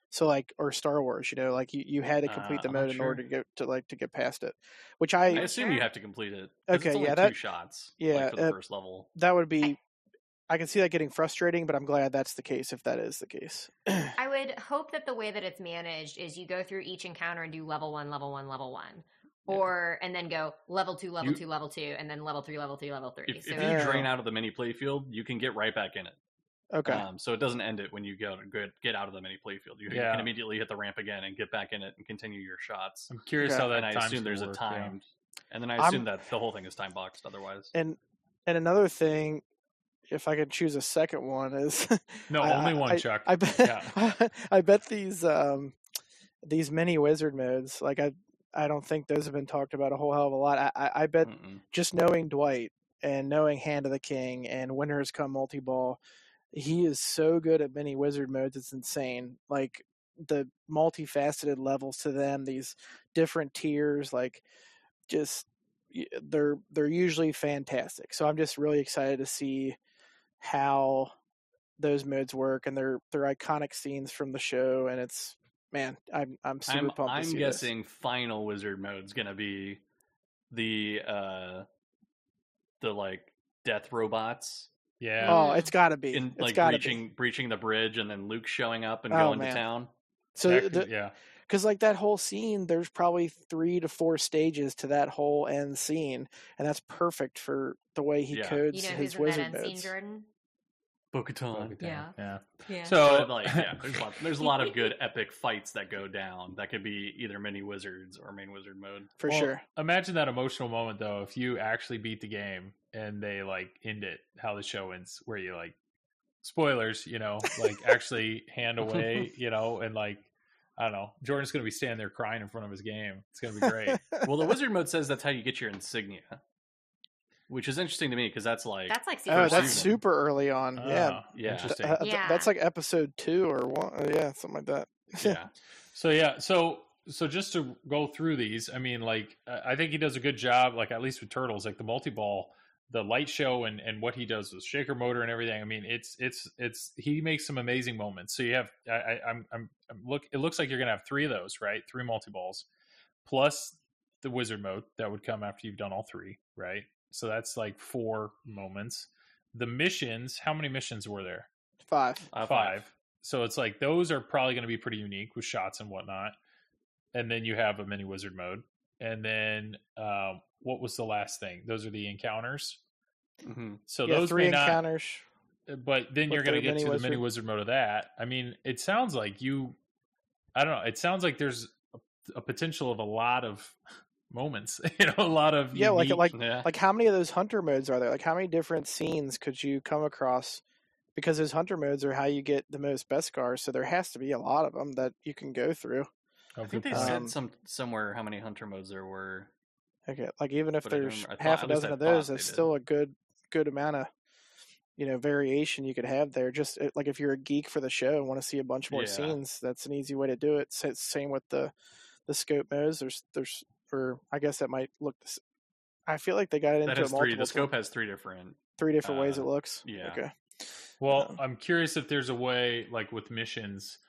So like or Star Wars, you know, like you, you had to complete Uh, the mode in order to get to like to get past it, which I I assume you have to complete it. Okay, yeah, two that- shots. yeah, like, for the uh, first level. that would be. I can see that getting frustrating, but I'm glad that's the case. If that is the case, I would hope that the way that it's managed is you go through each encounter and do level one, level one, level one. Or and then go level two, level You- two, level two, and then level three, level three, level three. If, so if you drain out of the mini playfield, you can get right back in it. Okay, Um, so it doesn't end it when you go get get out of the mini playfield. You, you Yeah. can immediately hit the ramp again and get back in it and continue your shots. I'm curious Okay. how that And I assume there's gonna a work, yeah. time, and then I I'm- assume that the whole thing is time boxed. Otherwise, and and another thing, if I could choose a second one, is No, I- only one, I, Chuck. I bet, Yeah. I bet these um, these mini wizard modes, like I, I don't think those have been talked about a whole hell of a lot. I, I, I bet Mm-mm. just knowing Dwight and knowing Hand of the King and Winners Come Multi Ball, he is so good at mini wizard modes. It's insane. Like the multifaceted levels to them, these different tiers, like just they're they're usually fantastic. So I'm just really excited to see how those modes work and they're they're iconic scenes from the show and it's man i'm i'm super I'm, pumped I'm guessing final wizard mode's gonna be the uh the like death robots this. Yeah. oh it's got to be in it's like got to breaching be breaching the bridge and then Luke showing up and Oh, going man. to town. so Heck, the, yeah. because like that whole scene there's probably three to four stages to that whole end scene and that's perfect for the way he Yeah. codes you know his who's in that wizard end scene, Jordan? Bo-Katan. Yeah. Yeah. Yeah. So But, like yeah, there's a, lot, there's a lot of good epic fights that go down. That could be either mini wizards or main wizard mode. for Well, sure Imagine that emotional moment though, if you actually beat the game and they like end it how the show ends, where you like spoilers, you know, like actually hand away, you know, and like I don't know, Jordan's gonna be standing there crying in front of his game. It's gonna be great. Well, the wizard mode says that's how you get your insignia, which is interesting to me because that's like That's like oh super that's season. super early on yeah Ah, Yeah. interesting. Uh, th- Yeah. that's like episode two or one uh, yeah something like that yeah. So yeah, so so just to go through these, I mean, like I I think he does a good job, like at least with turtles, like the multi ball, the light show, and and what he does with shaker motor and everything. I mean, it's it's it's he makes some amazing moments. So you have, I, I I'm I'm I'm look, it looks like you're gonna have three of those, right? Three multi balls, plus the wizard mode that would come after you've done all three, right? So that's like four moments. The missions, how many missions were there? five Uh, five. So it's like those are probably going to be pretty unique with shots and whatnot. And then you have a mini wizard mode. And then um, what was the last thing? Those are the encounters. hmm So yeah those three may not, encounters but then you're going to get to the mini wizard. wizard mode of that. I mean, it sounds like you. I don't know. It sounds like there's a, a potential of a lot of moments. You know, a lot of Yeah, like- unique- like- Yeah. like how many of those hunter modes are there like how many different scenes could you come across because those hunter modes are how you get the most Beskar so there has to be a lot of them that you can go through I think they said Um, some somewhere how many hunter modes there were. okay like even if But there's remember. I thought- half a dozen of those thought that's still a good good amount of you know variation you could have there just like if you're a geek for the show and want to see a bunch more Yeah. scenes that's an easy way to do it Sa- same with the the scope modes there's there's or i guess that might look the s- i feel like they got it into That a has three. multiple The scope has three different. three different ways uh, it looks yeah. okay Well, Um, I'm curious if there's a way, like with missions,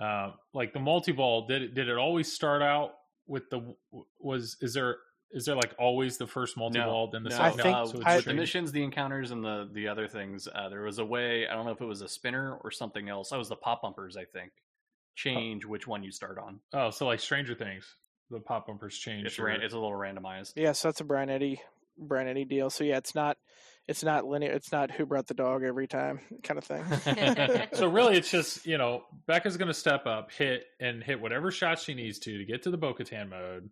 uh, like the multi ball. Did it, did it always start out with the was? Is there is there like always the first multi ball, then the no, I second? think- uh, so it's I- the missions, the encounters, and the the other things. Uh, there was a way. I don't know if it was a spinner or something else. That was the pop bumpers. I think change which one you start on. Oh, so like Stranger Things, the pop bumpers change. It's or- ran, it's a little randomized. Yeah, so that's a Brian Eddy Brian Eddy deal. So yeah, it's not it's not linear. It's not who brought the dog every time kind of thing. so really, it's just you know Becca's going to step up, hit and hit whatever shot she needs to to get to the Bo-Katan mode,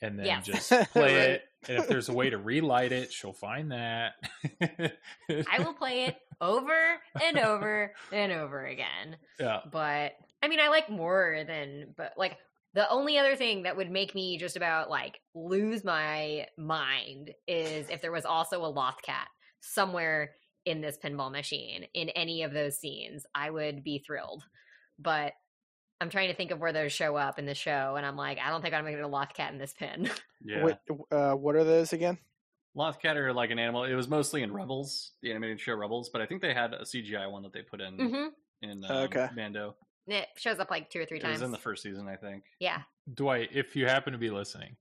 and then Yes. just play Right. it. And if there's a way to relight it, she'll find that. I will play it over and over and over again. Yeah. But I mean, I like more than, but like, The only other thing that would make me just about like lose my mind is if there was also a loth cat somewhere in this pinball machine in any of those scenes. I would be thrilled. But I'm trying to think of where those show up in the show, and I'm like, I don't think I'm gonna get a loth cat in this pin. Yeah. What, uh, what are those again? Lothcat are like an animal. It was mostly in Rebels, the animated show Rebels, but I think they had a CGI one that they put in hmm in um, Okay. Mando. It shows up like two or three It times. was in the first season, I think. yeah. Dwight, if you happen to be listening,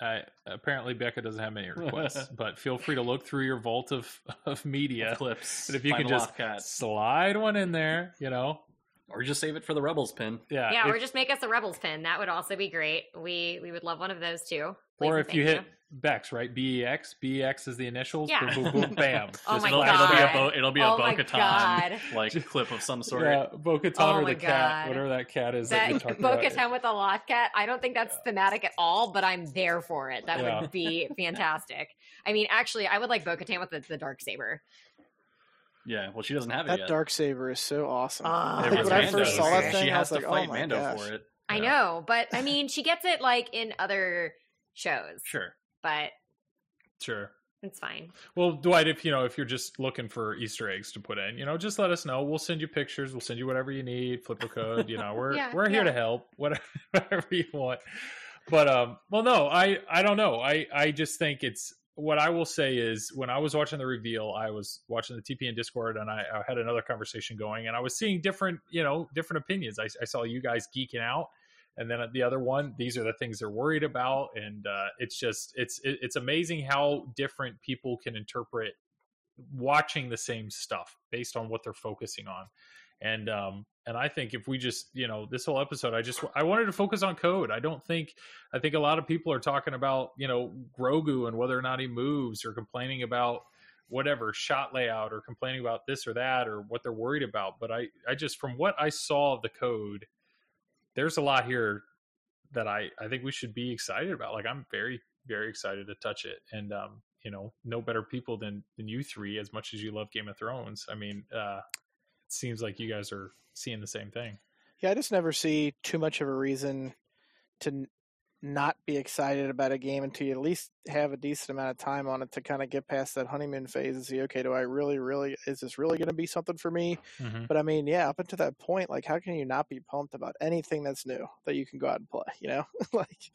uh, apparently Becca doesn't have many requests, but feel free to look through your vault of, of media. Clips. And if you can just slide one in there, you know, or just save it for the Rebels pin. yeah. yeah, if- or just make us a Rebels pin. That would also be great. We we would love one of those too. Please or if you thank hit Bex, right? BEX, BEX is the initials. Yeah. Boom, boom, boom, bam. Oh Just my it'll, flash it'll be a it. Bo, it'll be a Oh my Bo-Katan like clip of some sort. Yeah, Bo-Katan Oh or my the cat, whatever that cat is. That, That you're about. Bo-Katan with a loth cat. I don't think that's thematic at all, but I'm there for it. That Yeah. would be fantastic. I mean, actually, I would like Bo-Katan with the, the dark saber. Yeah, well, she doesn't have it That yet. dark saber is so awesome. Ah, I It think when I first saw that thing, she I has was to like, fight "Oh my Mando gosh!" for it. I know, but I mean, she gets it like in other shows, Sure. but Sure. it's fine. Well, Dwight, if you know, if you're just looking for Easter eggs to put in, you know, just let us know. We'll send you pictures. We'll send you whatever you need, flipper code. You know, we're Yeah, we're here yeah. to help, whatever, whatever you want. But um, well, no, I I don't know. I I just think it's what I will say is when I was watching the reveal, I was watching the TPN Discord, and I, I had another conversation going, and I was seeing different, you know, different opinions. I, I saw you guys geeking out, and then the other one, these are the things they're worried about, and uh, it's just it's it, it's amazing how different people can interpret watching the same stuff based on what they're focusing on and um and i think if we just you know this whole episode i just i wanted to focus on code. I don't think i think a lot of people are talking about you know grogu and whether or not he moves or complaining about whatever shot layout or complaining about this or that or what they're worried about. But i i just from what i saw of the code there's a lot here that i i think we should be excited about. Like i'm very very excited to touch it. And um you know no better people than than you three as much as you love game of thrones. I mean uh seems like you guys are seeing the same thing. Yeah, I just never see too much of a reason to not be excited about a game until you at least have a decent amount of time on it to kind of get past that honeymoon phase and see, okay, do I really, really, is this really going to be something for me? But I mean, yeah, up until that point, like, how can you not be pumped about anything that's new that you can go out and play? You know, like,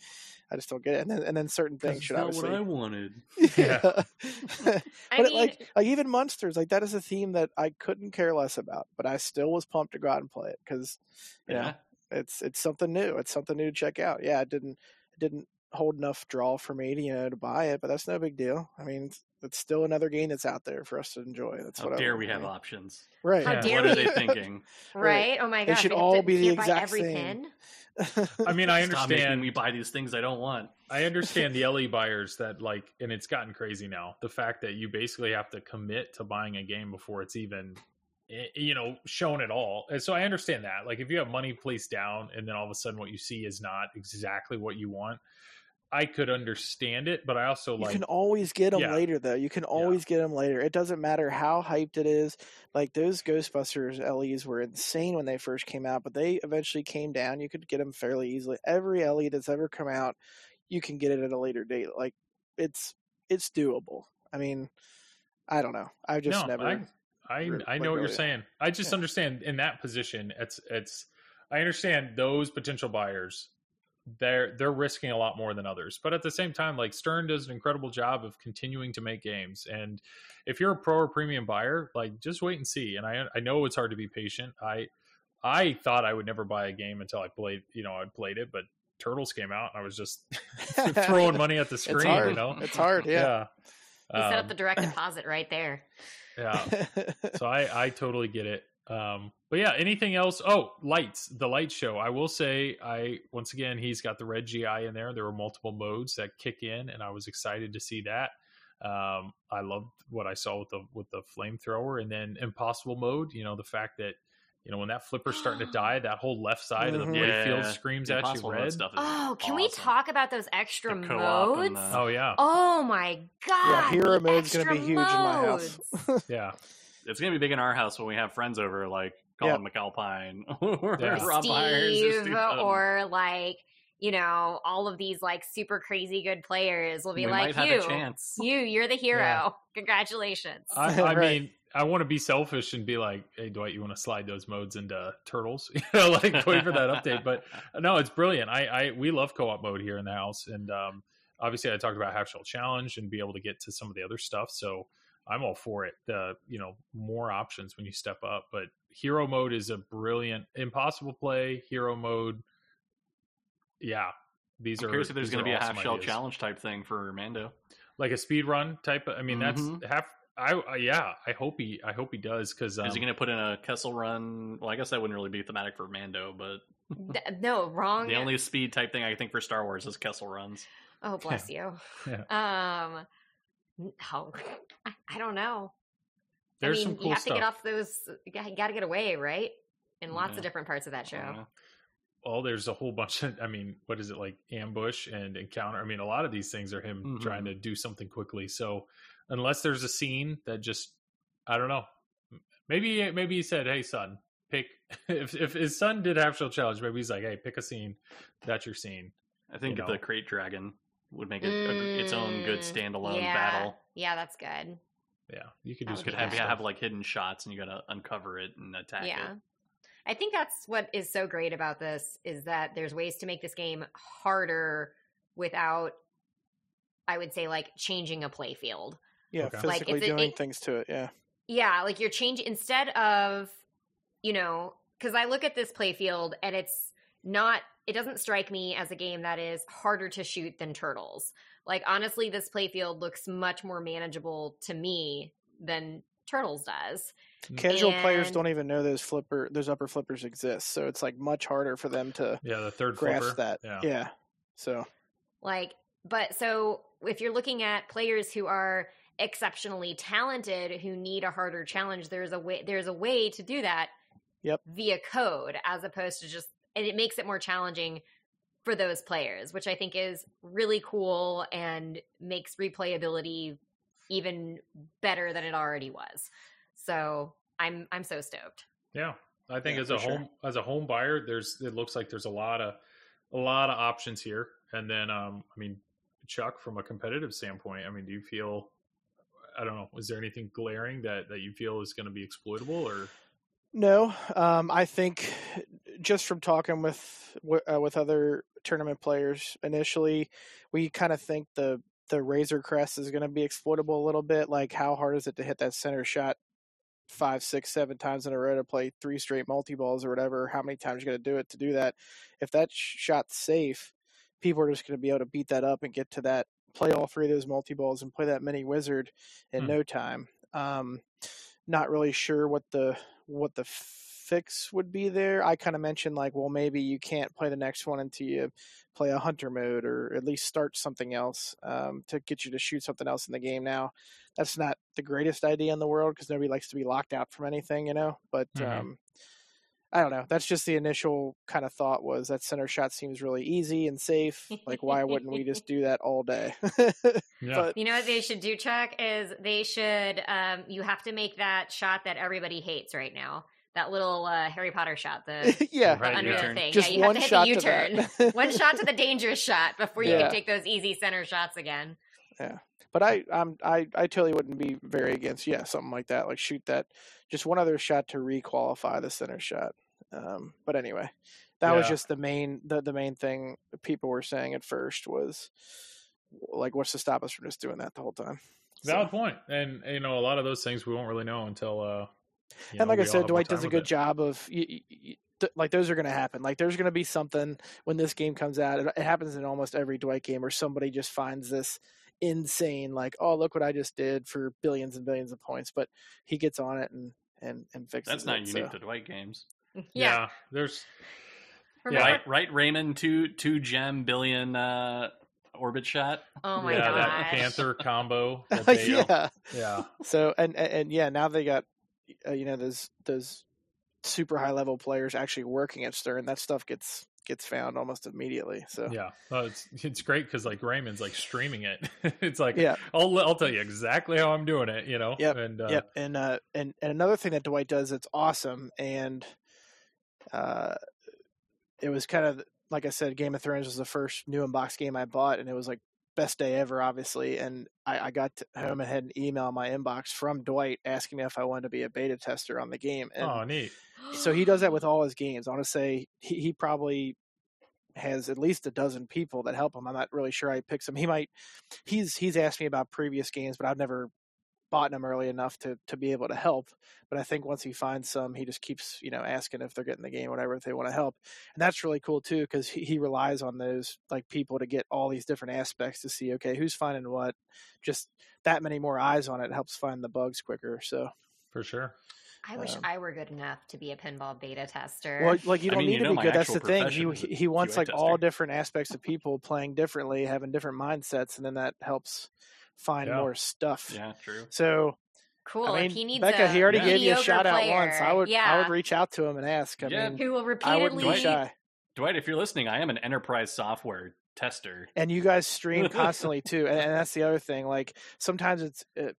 I just don't get it. And then, and then certain things should obviously. wanted. Yeah. but I it, like, like even monsters, like that is a theme that I couldn't care less about, but I still was pumped to go out and play it because, you know, Yeah. it's it's something new. It's something new to check out. Yeah, it didn't it didn't hold enough draw for me to you know to buy it, but that's no big deal. I mean, it's, it's still another game that's out there for us to enjoy. That's How what I dare want, we have options? right? How Yeah. dare What are they thinking? right? Oh my They gosh, should all be the buy exact every same. i mean i understand we buy these things I don't want. I understand the LE buyers that like, and it's gotten crazy now. The fact that you basically have to commit to buying a game before it's even, Eh, you know, shown at all. And so I understand that. Like, if you have money placed down and then all of a sudden what you see is not exactly what you want, I could understand it. But I also You like, you can always get them Yeah. later, though. You can always get them later. It doesn't matter how hyped it is. Like those Ghostbusters LEs were insane when they first came out, but they eventually came down. You could get them fairly easily. Every LE that's ever come out, you can get it at a later date. Like it's it's doable. I mean, I don't know. I've just no, never. I, I, really- I know what you're really- saying. I just Yeah. understand in that position. It's, it's, I understand those potential buyers. They're they're risking a lot more than others, but at the same time, like Stern does an incredible job of continuing to make games. And if you're a pro or premium buyer, like just wait and see. And I I know it's hard to be patient. I I thought I would never buy a game until I played, you know, I played it, but Turtles came out, and I was just throwing money at the screen. You know, It's hard. Yeah. You set Um, up the direct deposit right there. Yeah so I I totally get it. Um, but yeah, anything else? Oh, lights, the light show. I will say, I once again, he's got the red GI in there. There were multiple modes that kick in, and I was excited to see that. Um, I loved what I saw with the with the flamethrower, and then impossible mode. You know, the fact that you know when that flipper's starting to die, that whole left side of the Mhm. playfield Yeah, screams the at you red. Stuff Oh, can we talk about those extra The modes? the- Oh yeah, Oh my god! hero the mode's gonna be extra huge in my house. yeah. It's gonna be big in our house when we have friends over, like Yeah. Colin McAlpine or Yeah. Rob Byers or Steve, Steve Sutton. or like you know, all of these like super crazy good players will be we like might you. a chance. You, you're the hero. Yeah. Congratulations. I, I Right. mean, I want to be selfish and be like, "Hey, Dwight, you want to slide those modes into turtles?" You know, like wait for that update. But no, it's brilliant. I, I we love co-op mode here in the house, and um, obviously, I talked about half shell challenge and be able to get to some of the other stuff. So I'm all for it. The you know more options when you step up, but hero mode is a brilliant, impossible play hero mode. Yeah, these I'm are. curious if there's going to be a awesome half shell ideas. challenge type thing for Mando. like a speed run type. Of, I mean, that's Mhm. half. I uh, yeah. I hope he. I hope he does because um, Is he going to put in a Kessel run? Well, I guess that wouldn't really be thematic for Mando, but D- no, wrong. the only speed type thing I think for Star Wars is Kessel runs. Oh, bless you. Yeah. Um, no, I, I don't know. There's I mean, some cool you have stuff. to get off those. You got to get away, right? In lots Yeah. of different parts of that I show. Don't well, there's a whole bunch of. I mean, what is it like ambush and encounter? I mean, a lot of these things are him Mhm. trying to do something quickly. So unless there's a scene that just, I don't know. Maybe maybe he said, "Hey, son, pick." If if his son did half shell challenge, maybe he's like, "Hey, pick a scene. That's your scene." I think You the know. Krayt Dragon would make it a, its own good Mm, standalone yeah. battle. Yeah, that's good. Yeah, you could That do would some be Could have, cool have like hidden shots, and you got to uncover it and attack yeah. it. I think that's what is so great about this is that there's ways to make this game harder without I would say like changing a play field. Yeah, Okay. Like, physically it's doing it- things to it. Yeah. Yeah, like you're changing instead of, you know, because I look at this playfield and it's not, it doesn't strike me as a game that is harder to shoot than Turtles. Like, honestly, this playfield looks much more manageable to me than Turtles does. Mm-hmm. Casual players don't even know those flipper, those upper flippers exist. So it's like much harder for them to Yeah, the third grasp flipper. that. Yeah. Yeah. So Like, but so if you're looking at players who are exceptionally talented who need a harder challenge, there's a way there's a way to do that Yep. via code as opposed to just and it makes it more challenging for those players, which I think is really cool and makes replayability even better than it already was. So I'm I'm so stoked. Yeah, I think Yeah, as a for sure. home as a home buyer, there's it looks like there's a lot of a lot of options here. And then, um, I mean, Chuck, from a competitive standpoint, I mean, do you feel? I don't know. Is there anything glaring that that you feel is going to be exploitable, or no, um, I think just from talking with uh, with other tournament players initially, we kind of think the the Razor Crest is going to be exploitable a little bit. Like, how hard is it to hit that center shot five, six, seven times in a row to play three straight multi balls or whatever? How many times you got to do it to do that? If that shot's safe, people are just going to be able to beat that up and get to that, play all three of those multi balls and play that mini wizard in Hmm. no time. Um, not really sure what the what the fix would be there. I kind of mentioned like, well, maybe you can't play the next one until you play a hunter mode or at least start something else um, to get you to shoot something else in the game. Now, that's not the greatest idea in the world because nobody likes to be locked out from anything, you know. But Mhm. um, I don't know. That's just the initial kind of thought was that center shot seems really easy and safe. Like, why wouldn't we just do that all day? yeah, But You know what they should do, Chuck? Is they should um you have to make that shot that everybody hates right now. That little uh, Harry Potter shot, the, yeah, the Right, under the thing. just yeah, you have to hit shot the U turn. one shot to the dangerous shot before you Yeah. can take those easy center shots again. Yeah, but I, I'm, I, I totally wouldn't be very against, yeah, something like that. Like shoot that, just one other shot to requalify the center shot. Um, but anyway, that was just the main, the, the main thing people were saying at first was, like, what's to stop us from just doing that the whole time? So- valid point. And you know, a lot of those things we won't really know until. uh you and know, like I said, Dwight does a with good it. job of y y y th- like those are going to happen. Like there's going to be something when this game comes out. It, it happens in almost every Dwight game where somebody just finds this insane, like, oh look what I just did for billions and billions of points. But he gets on it and and and fixes it. That's not it. unique so. to Dwight games. Yeah, Yeah. there's Remember? Right, right, Raymond, two two gem billion uh, orbit shot. Oh my yeah that gosh. Panther combo. yeah. yeah, So and, and and yeah, now they got uh, you know those those super high level players actually working at Stern. That stuff gets gets found almost immediately. So yeah. Well, it's it's great because like Raymond's like streaming it. it's like yeah. I'll I'll tell you exactly how I'm doing it. You know. Yep, And uh, yep. And uh and, and another thing that Dwight does that's awesome and uh it was kind of like I said, Game of Thrones was the first new unbox game I bought, and it was like best day ever, obviously. And I, I got home and had an email in my inbox from Dwight asking me if I wanted to be a beta tester on the game. And oh, neat. so he does that with all his games. I want to say he, he probably has at least a dozen people that help him. I'm not really sure I picks him. He might he's he's asked me about previous games, but I've never bought them early enough to to be able to help. But I think once he finds some, he just keeps you know asking if they're getting the game, whatever, if they want to help, and that's really cool too because he, he relies on those like people to get all these different aspects to see okay who's finding what. Just that many more eyes on it helps find the bugs quicker. So For sure. I wish Um, I were good enough to be a pinball beta tester. Well, like you don't mean, need you to be good. That's the thing. He profession is a he wants QA like all different aspects of people playing differently, having different mindsets, and then that helps find Yeah. more stuff. Yeah, true. So cool. I mean, if he needs Becca, a he already Yeah. gave you a mediocre shout out once. I would yeah, I would reach out to him and ask. I Yeah. mean, who will I wouldn't repeatedly be shy. Dwight, if you're listening, I am an enterprise software tester. And you guys stream constantly too, and, and that's the other thing. Like sometimes it's. It,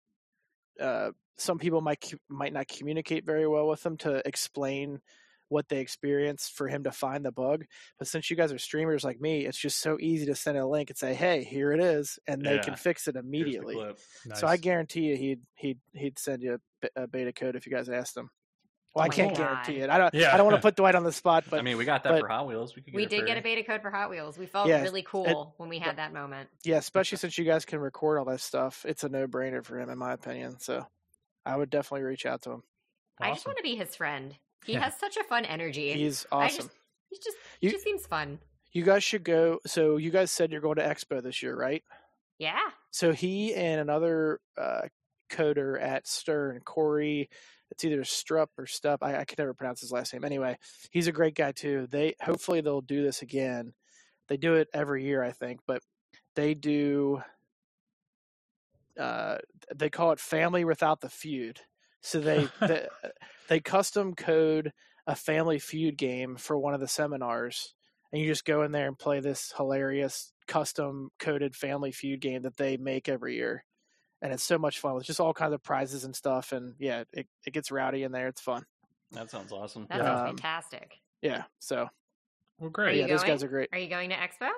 uh, some people might might not communicate very well with them to explain what they experienced for him to find the bug. But since you guys are streamers like me, it's just so easy to send a link and say, "Hey, here it is," and they Yeah. can fix it immediately. clip. So I guarantee you, he'd he'd he'd send you a, beta code if you guys asked him. Well, Oh I can't God. guarantee it. I don't. Yeah. I don't want to put Dwight on the spot, but I mean, we got that but- for Hot Wheels. We, could get We did for- get a beta code for Hot Wheels. We felt Yeah, really cool when we had that moment. yeah, especially since you guys can record all that stuff, it's a no brainer for him, in my opinion. So I would definitely reach out to him. I just want to be his friend. He Yeah. has such a fun energy. He's awesome. just, he just, You- he just seems fun. You guys should go. So you guys said you're going to Expo this year, right? Yeah. So he and another uh, coder at Stern, Corey, it's either Strupp or Stupp. I, I can never pronounce his last name. Anyway, he's a great guy too. They hopefully they'll do this again. They do it every year, I think, but they do. Uh, they call it Family Without the Feud. So they they, they custom code a Family Feud game for one of the seminars, and you just go in there and play this hilarious custom coded Family Feud game that they make every year, and it's so much fun. It's just all kinds of prizes and stuff, and yeah, it it gets rowdy in there. It's fun. That sounds awesome. That Yeah. sounds Um, fantastic. Yeah, so Well, great. you yeah, those guys are great. Are you going to Expo?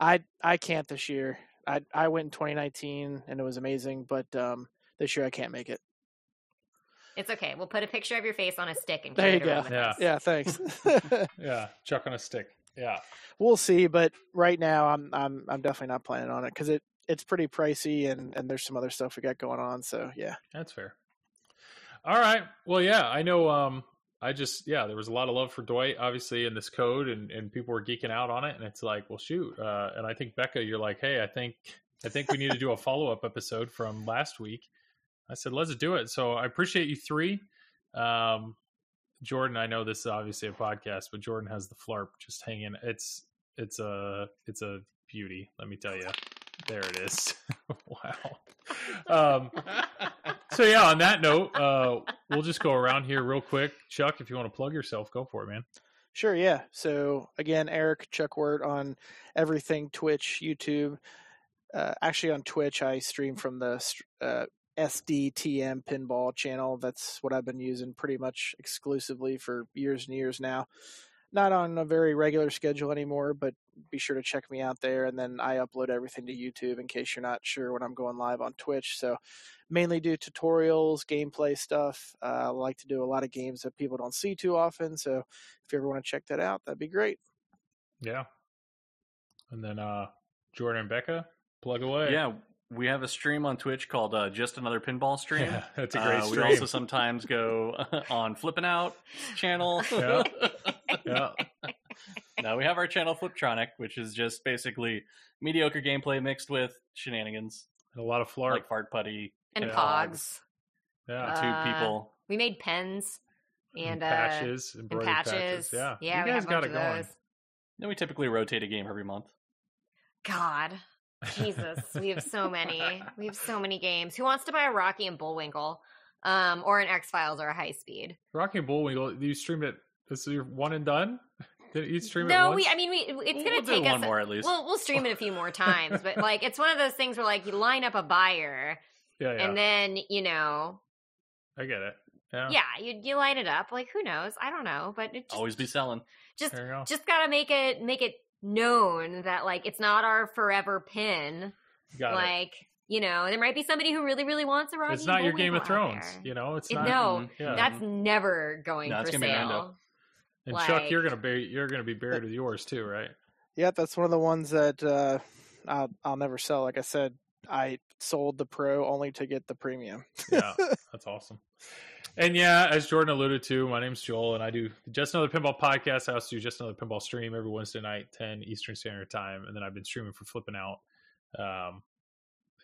I I can't this year. I I went in 2019 and it was amazing, but um, this year I can't make it. It's okay. We'll put a picture of your face on a stick and There carry you it around go. Yeah. us. Yeah, thanks. Yeah, chuck on a stick. Yeah. we'll see, but right now I'm I'm I'm definitely not planning on it because it it's pretty pricey and and there's some other stuff we got going on. So yeah, That's fair. All right. Well, yeah, I know. Um, I just yeah, there was a lot of love for Dwight, obviously, in this code, and and people were geeking out on it, and it's like, well, shoot. Uh, and I think Becca, you're like, hey, I think I think we need to do a follow up episode from last week. I said, let's do it. So I appreciate you three. Um, Jordan, I know this is obviously a podcast, but Jordan has the flarp just hanging. It's it's a it's a beauty. Let me tell you. There it is. wow. Um, so yeah, on that note, uh, we'll just go around here real quick. Chuck, if you want to plug yourself, go for it, man. Sure, yeah. So again, Erik Chuckwort on everything Twitch, YouTube. Uh, actually, on Twitch, I stream from the uh, SDTM pinball channel. That's what I've been using pretty much exclusively for years and years now. Not on a very regular schedule anymore, but be sure to check me out there. And then I upload everything to YouTube in case you're not sure when I'm going live on Twitch. So mainly do tutorials, gameplay stuff. Uh, I like to do a lot of games that people don't see too often. So if you ever want to check that out, that'd be great. Yeah. And then uh, Jordan and Becca, plug away. Yeah, we have a stream on Twitch called uh, Just Another Pinball Stream. Yeah, that's a great Uh, we stream. also sometimes go on Flipping Out channel. Yeah. yeah. no, we have our channel Fliptronic, which is just basically mediocre gameplay mixed with shenanigans, And a lot of flarp. like fart putty, And Yeah. pogs. yeah. Uh, two people. We made pens and, uh, patches, and embroidered patches. Yeah. yeah, you we guys have a got it of going. those. Then we typically rotate a game every month. God, Jesus, we have so many. We have so many games. Who wants to buy a Rocky and Bullwinkle, um, or an X Files or a High Speed? Rocky and Bullwinkle, you streamed it. This is your one and done? Did you stream it No, we. I mean, we. It's We'll gonna do take one us. more at least. We'll we'll stream it a few more times, but like it's one of those things where like you line up a buyer yeah, yeah. and then you know, I get it. Yeah. yeah, you you line it up. Like who knows? I don't know, but it just, Always be selling. just go. just gotta make it make it known that like it's not our forever pin. Got it. like you know, there might be somebody who really really wants a Rocky. It's not your Game of Thrones, there. you know. It's It- not. no, yeah. that's never going No, for gonna be Mando. sale. and Chuck, you're gonna be you're gonna be buried with yours too, right? Yeah, that's one of the ones that uh, I'll I'll never sell. Like I said, I sold the pro only to get the premium. Yeah, that's awesome. And yeah, as Jordan alluded to, my name's Joel, and I do just another pinball podcast. I also do just another pinball stream every Wednesday night, ten Eastern Standard Time, and then I've been streaming for Flipping Out. Um,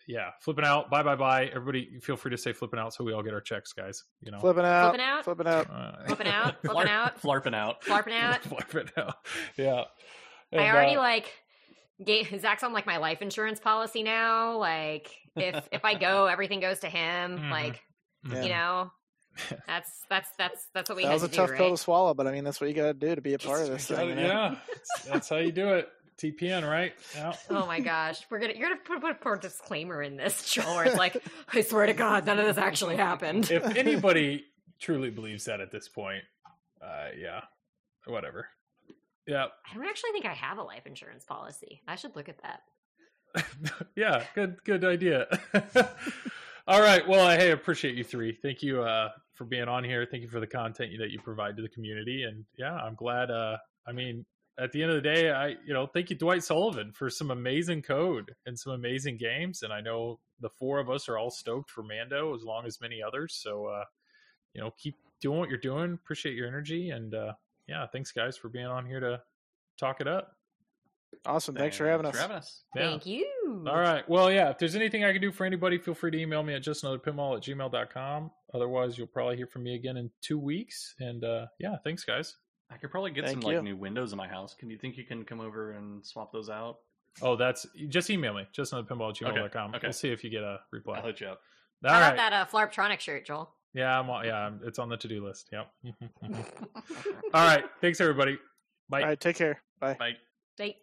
yeah, Flipping Out. Bye, bye, bye. Everybody, feel free to say Flipping Out, so we all get our checks, guys. You know, Flipping out, Flipping out? flipping out. Uh, Flipping out, flipping out, flarping out. flarping out. Flipping Out. Yeah. I already uh, like ga- Zach's on like my life insurance policy now. Like if if I go, everything goes to him. Mhm. Like mhm. you know, that's that's that's that's what we That had was a to do, tough right? pill to swallow, but I mean that's what you got to do to be a part of this Yeah, thing. you know? yeah, that's- that's how you do it. TPN, right? Yeah. Oh my gosh, we're gonna you're gonna put, put, put a disclaimer in this, Joel, where it's like, I swear to God, none of this actually happened. if anybody truly believes that at this point, uh, yeah, whatever. Yeah, I don't actually think I have a life insurance policy. I should look at that. yeah, good, good idea. All right, well, hey, I appreciate you three. Thank you uh, for being on here. Thank you for the content that you provide to the community, and yeah, I'm glad. Uh, I mean, at the end of the day, I you know, thank you, Dwight Sullivan, for some amazing code and some amazing games, and I know the four of us are all stoked for Mando, as long as many others. So, uh, you know, keep doing what you're doing. Appreciate your energy, and uh, yeah, thanks guys for being on here to talk it up. Awesome. Thanks for having us. For having us. Yeah. Thank you. All right. Well, yeah, if there's anything I can do for anybody, feel free to email me at justanotherpinball at gmail.com. Otherwise, you'll probably hear from me again in two weeks. And uh, yeah, thanks, guys. I could probably get Thank some you. like new windows in my house. Can you think you can come over and swap those out? Oh, that's just email me, justanotherpinball at gmail.com. Okay, okay. We'll see if you get a reply. I'll hit you up. All How right. about that uh, Flarptronic shirt, Joel? Yeah, I'm on, yeah, it's on the to do list. Yep. All right. Thanks, everybody. Bye. All right, take care. Bye. Bye. They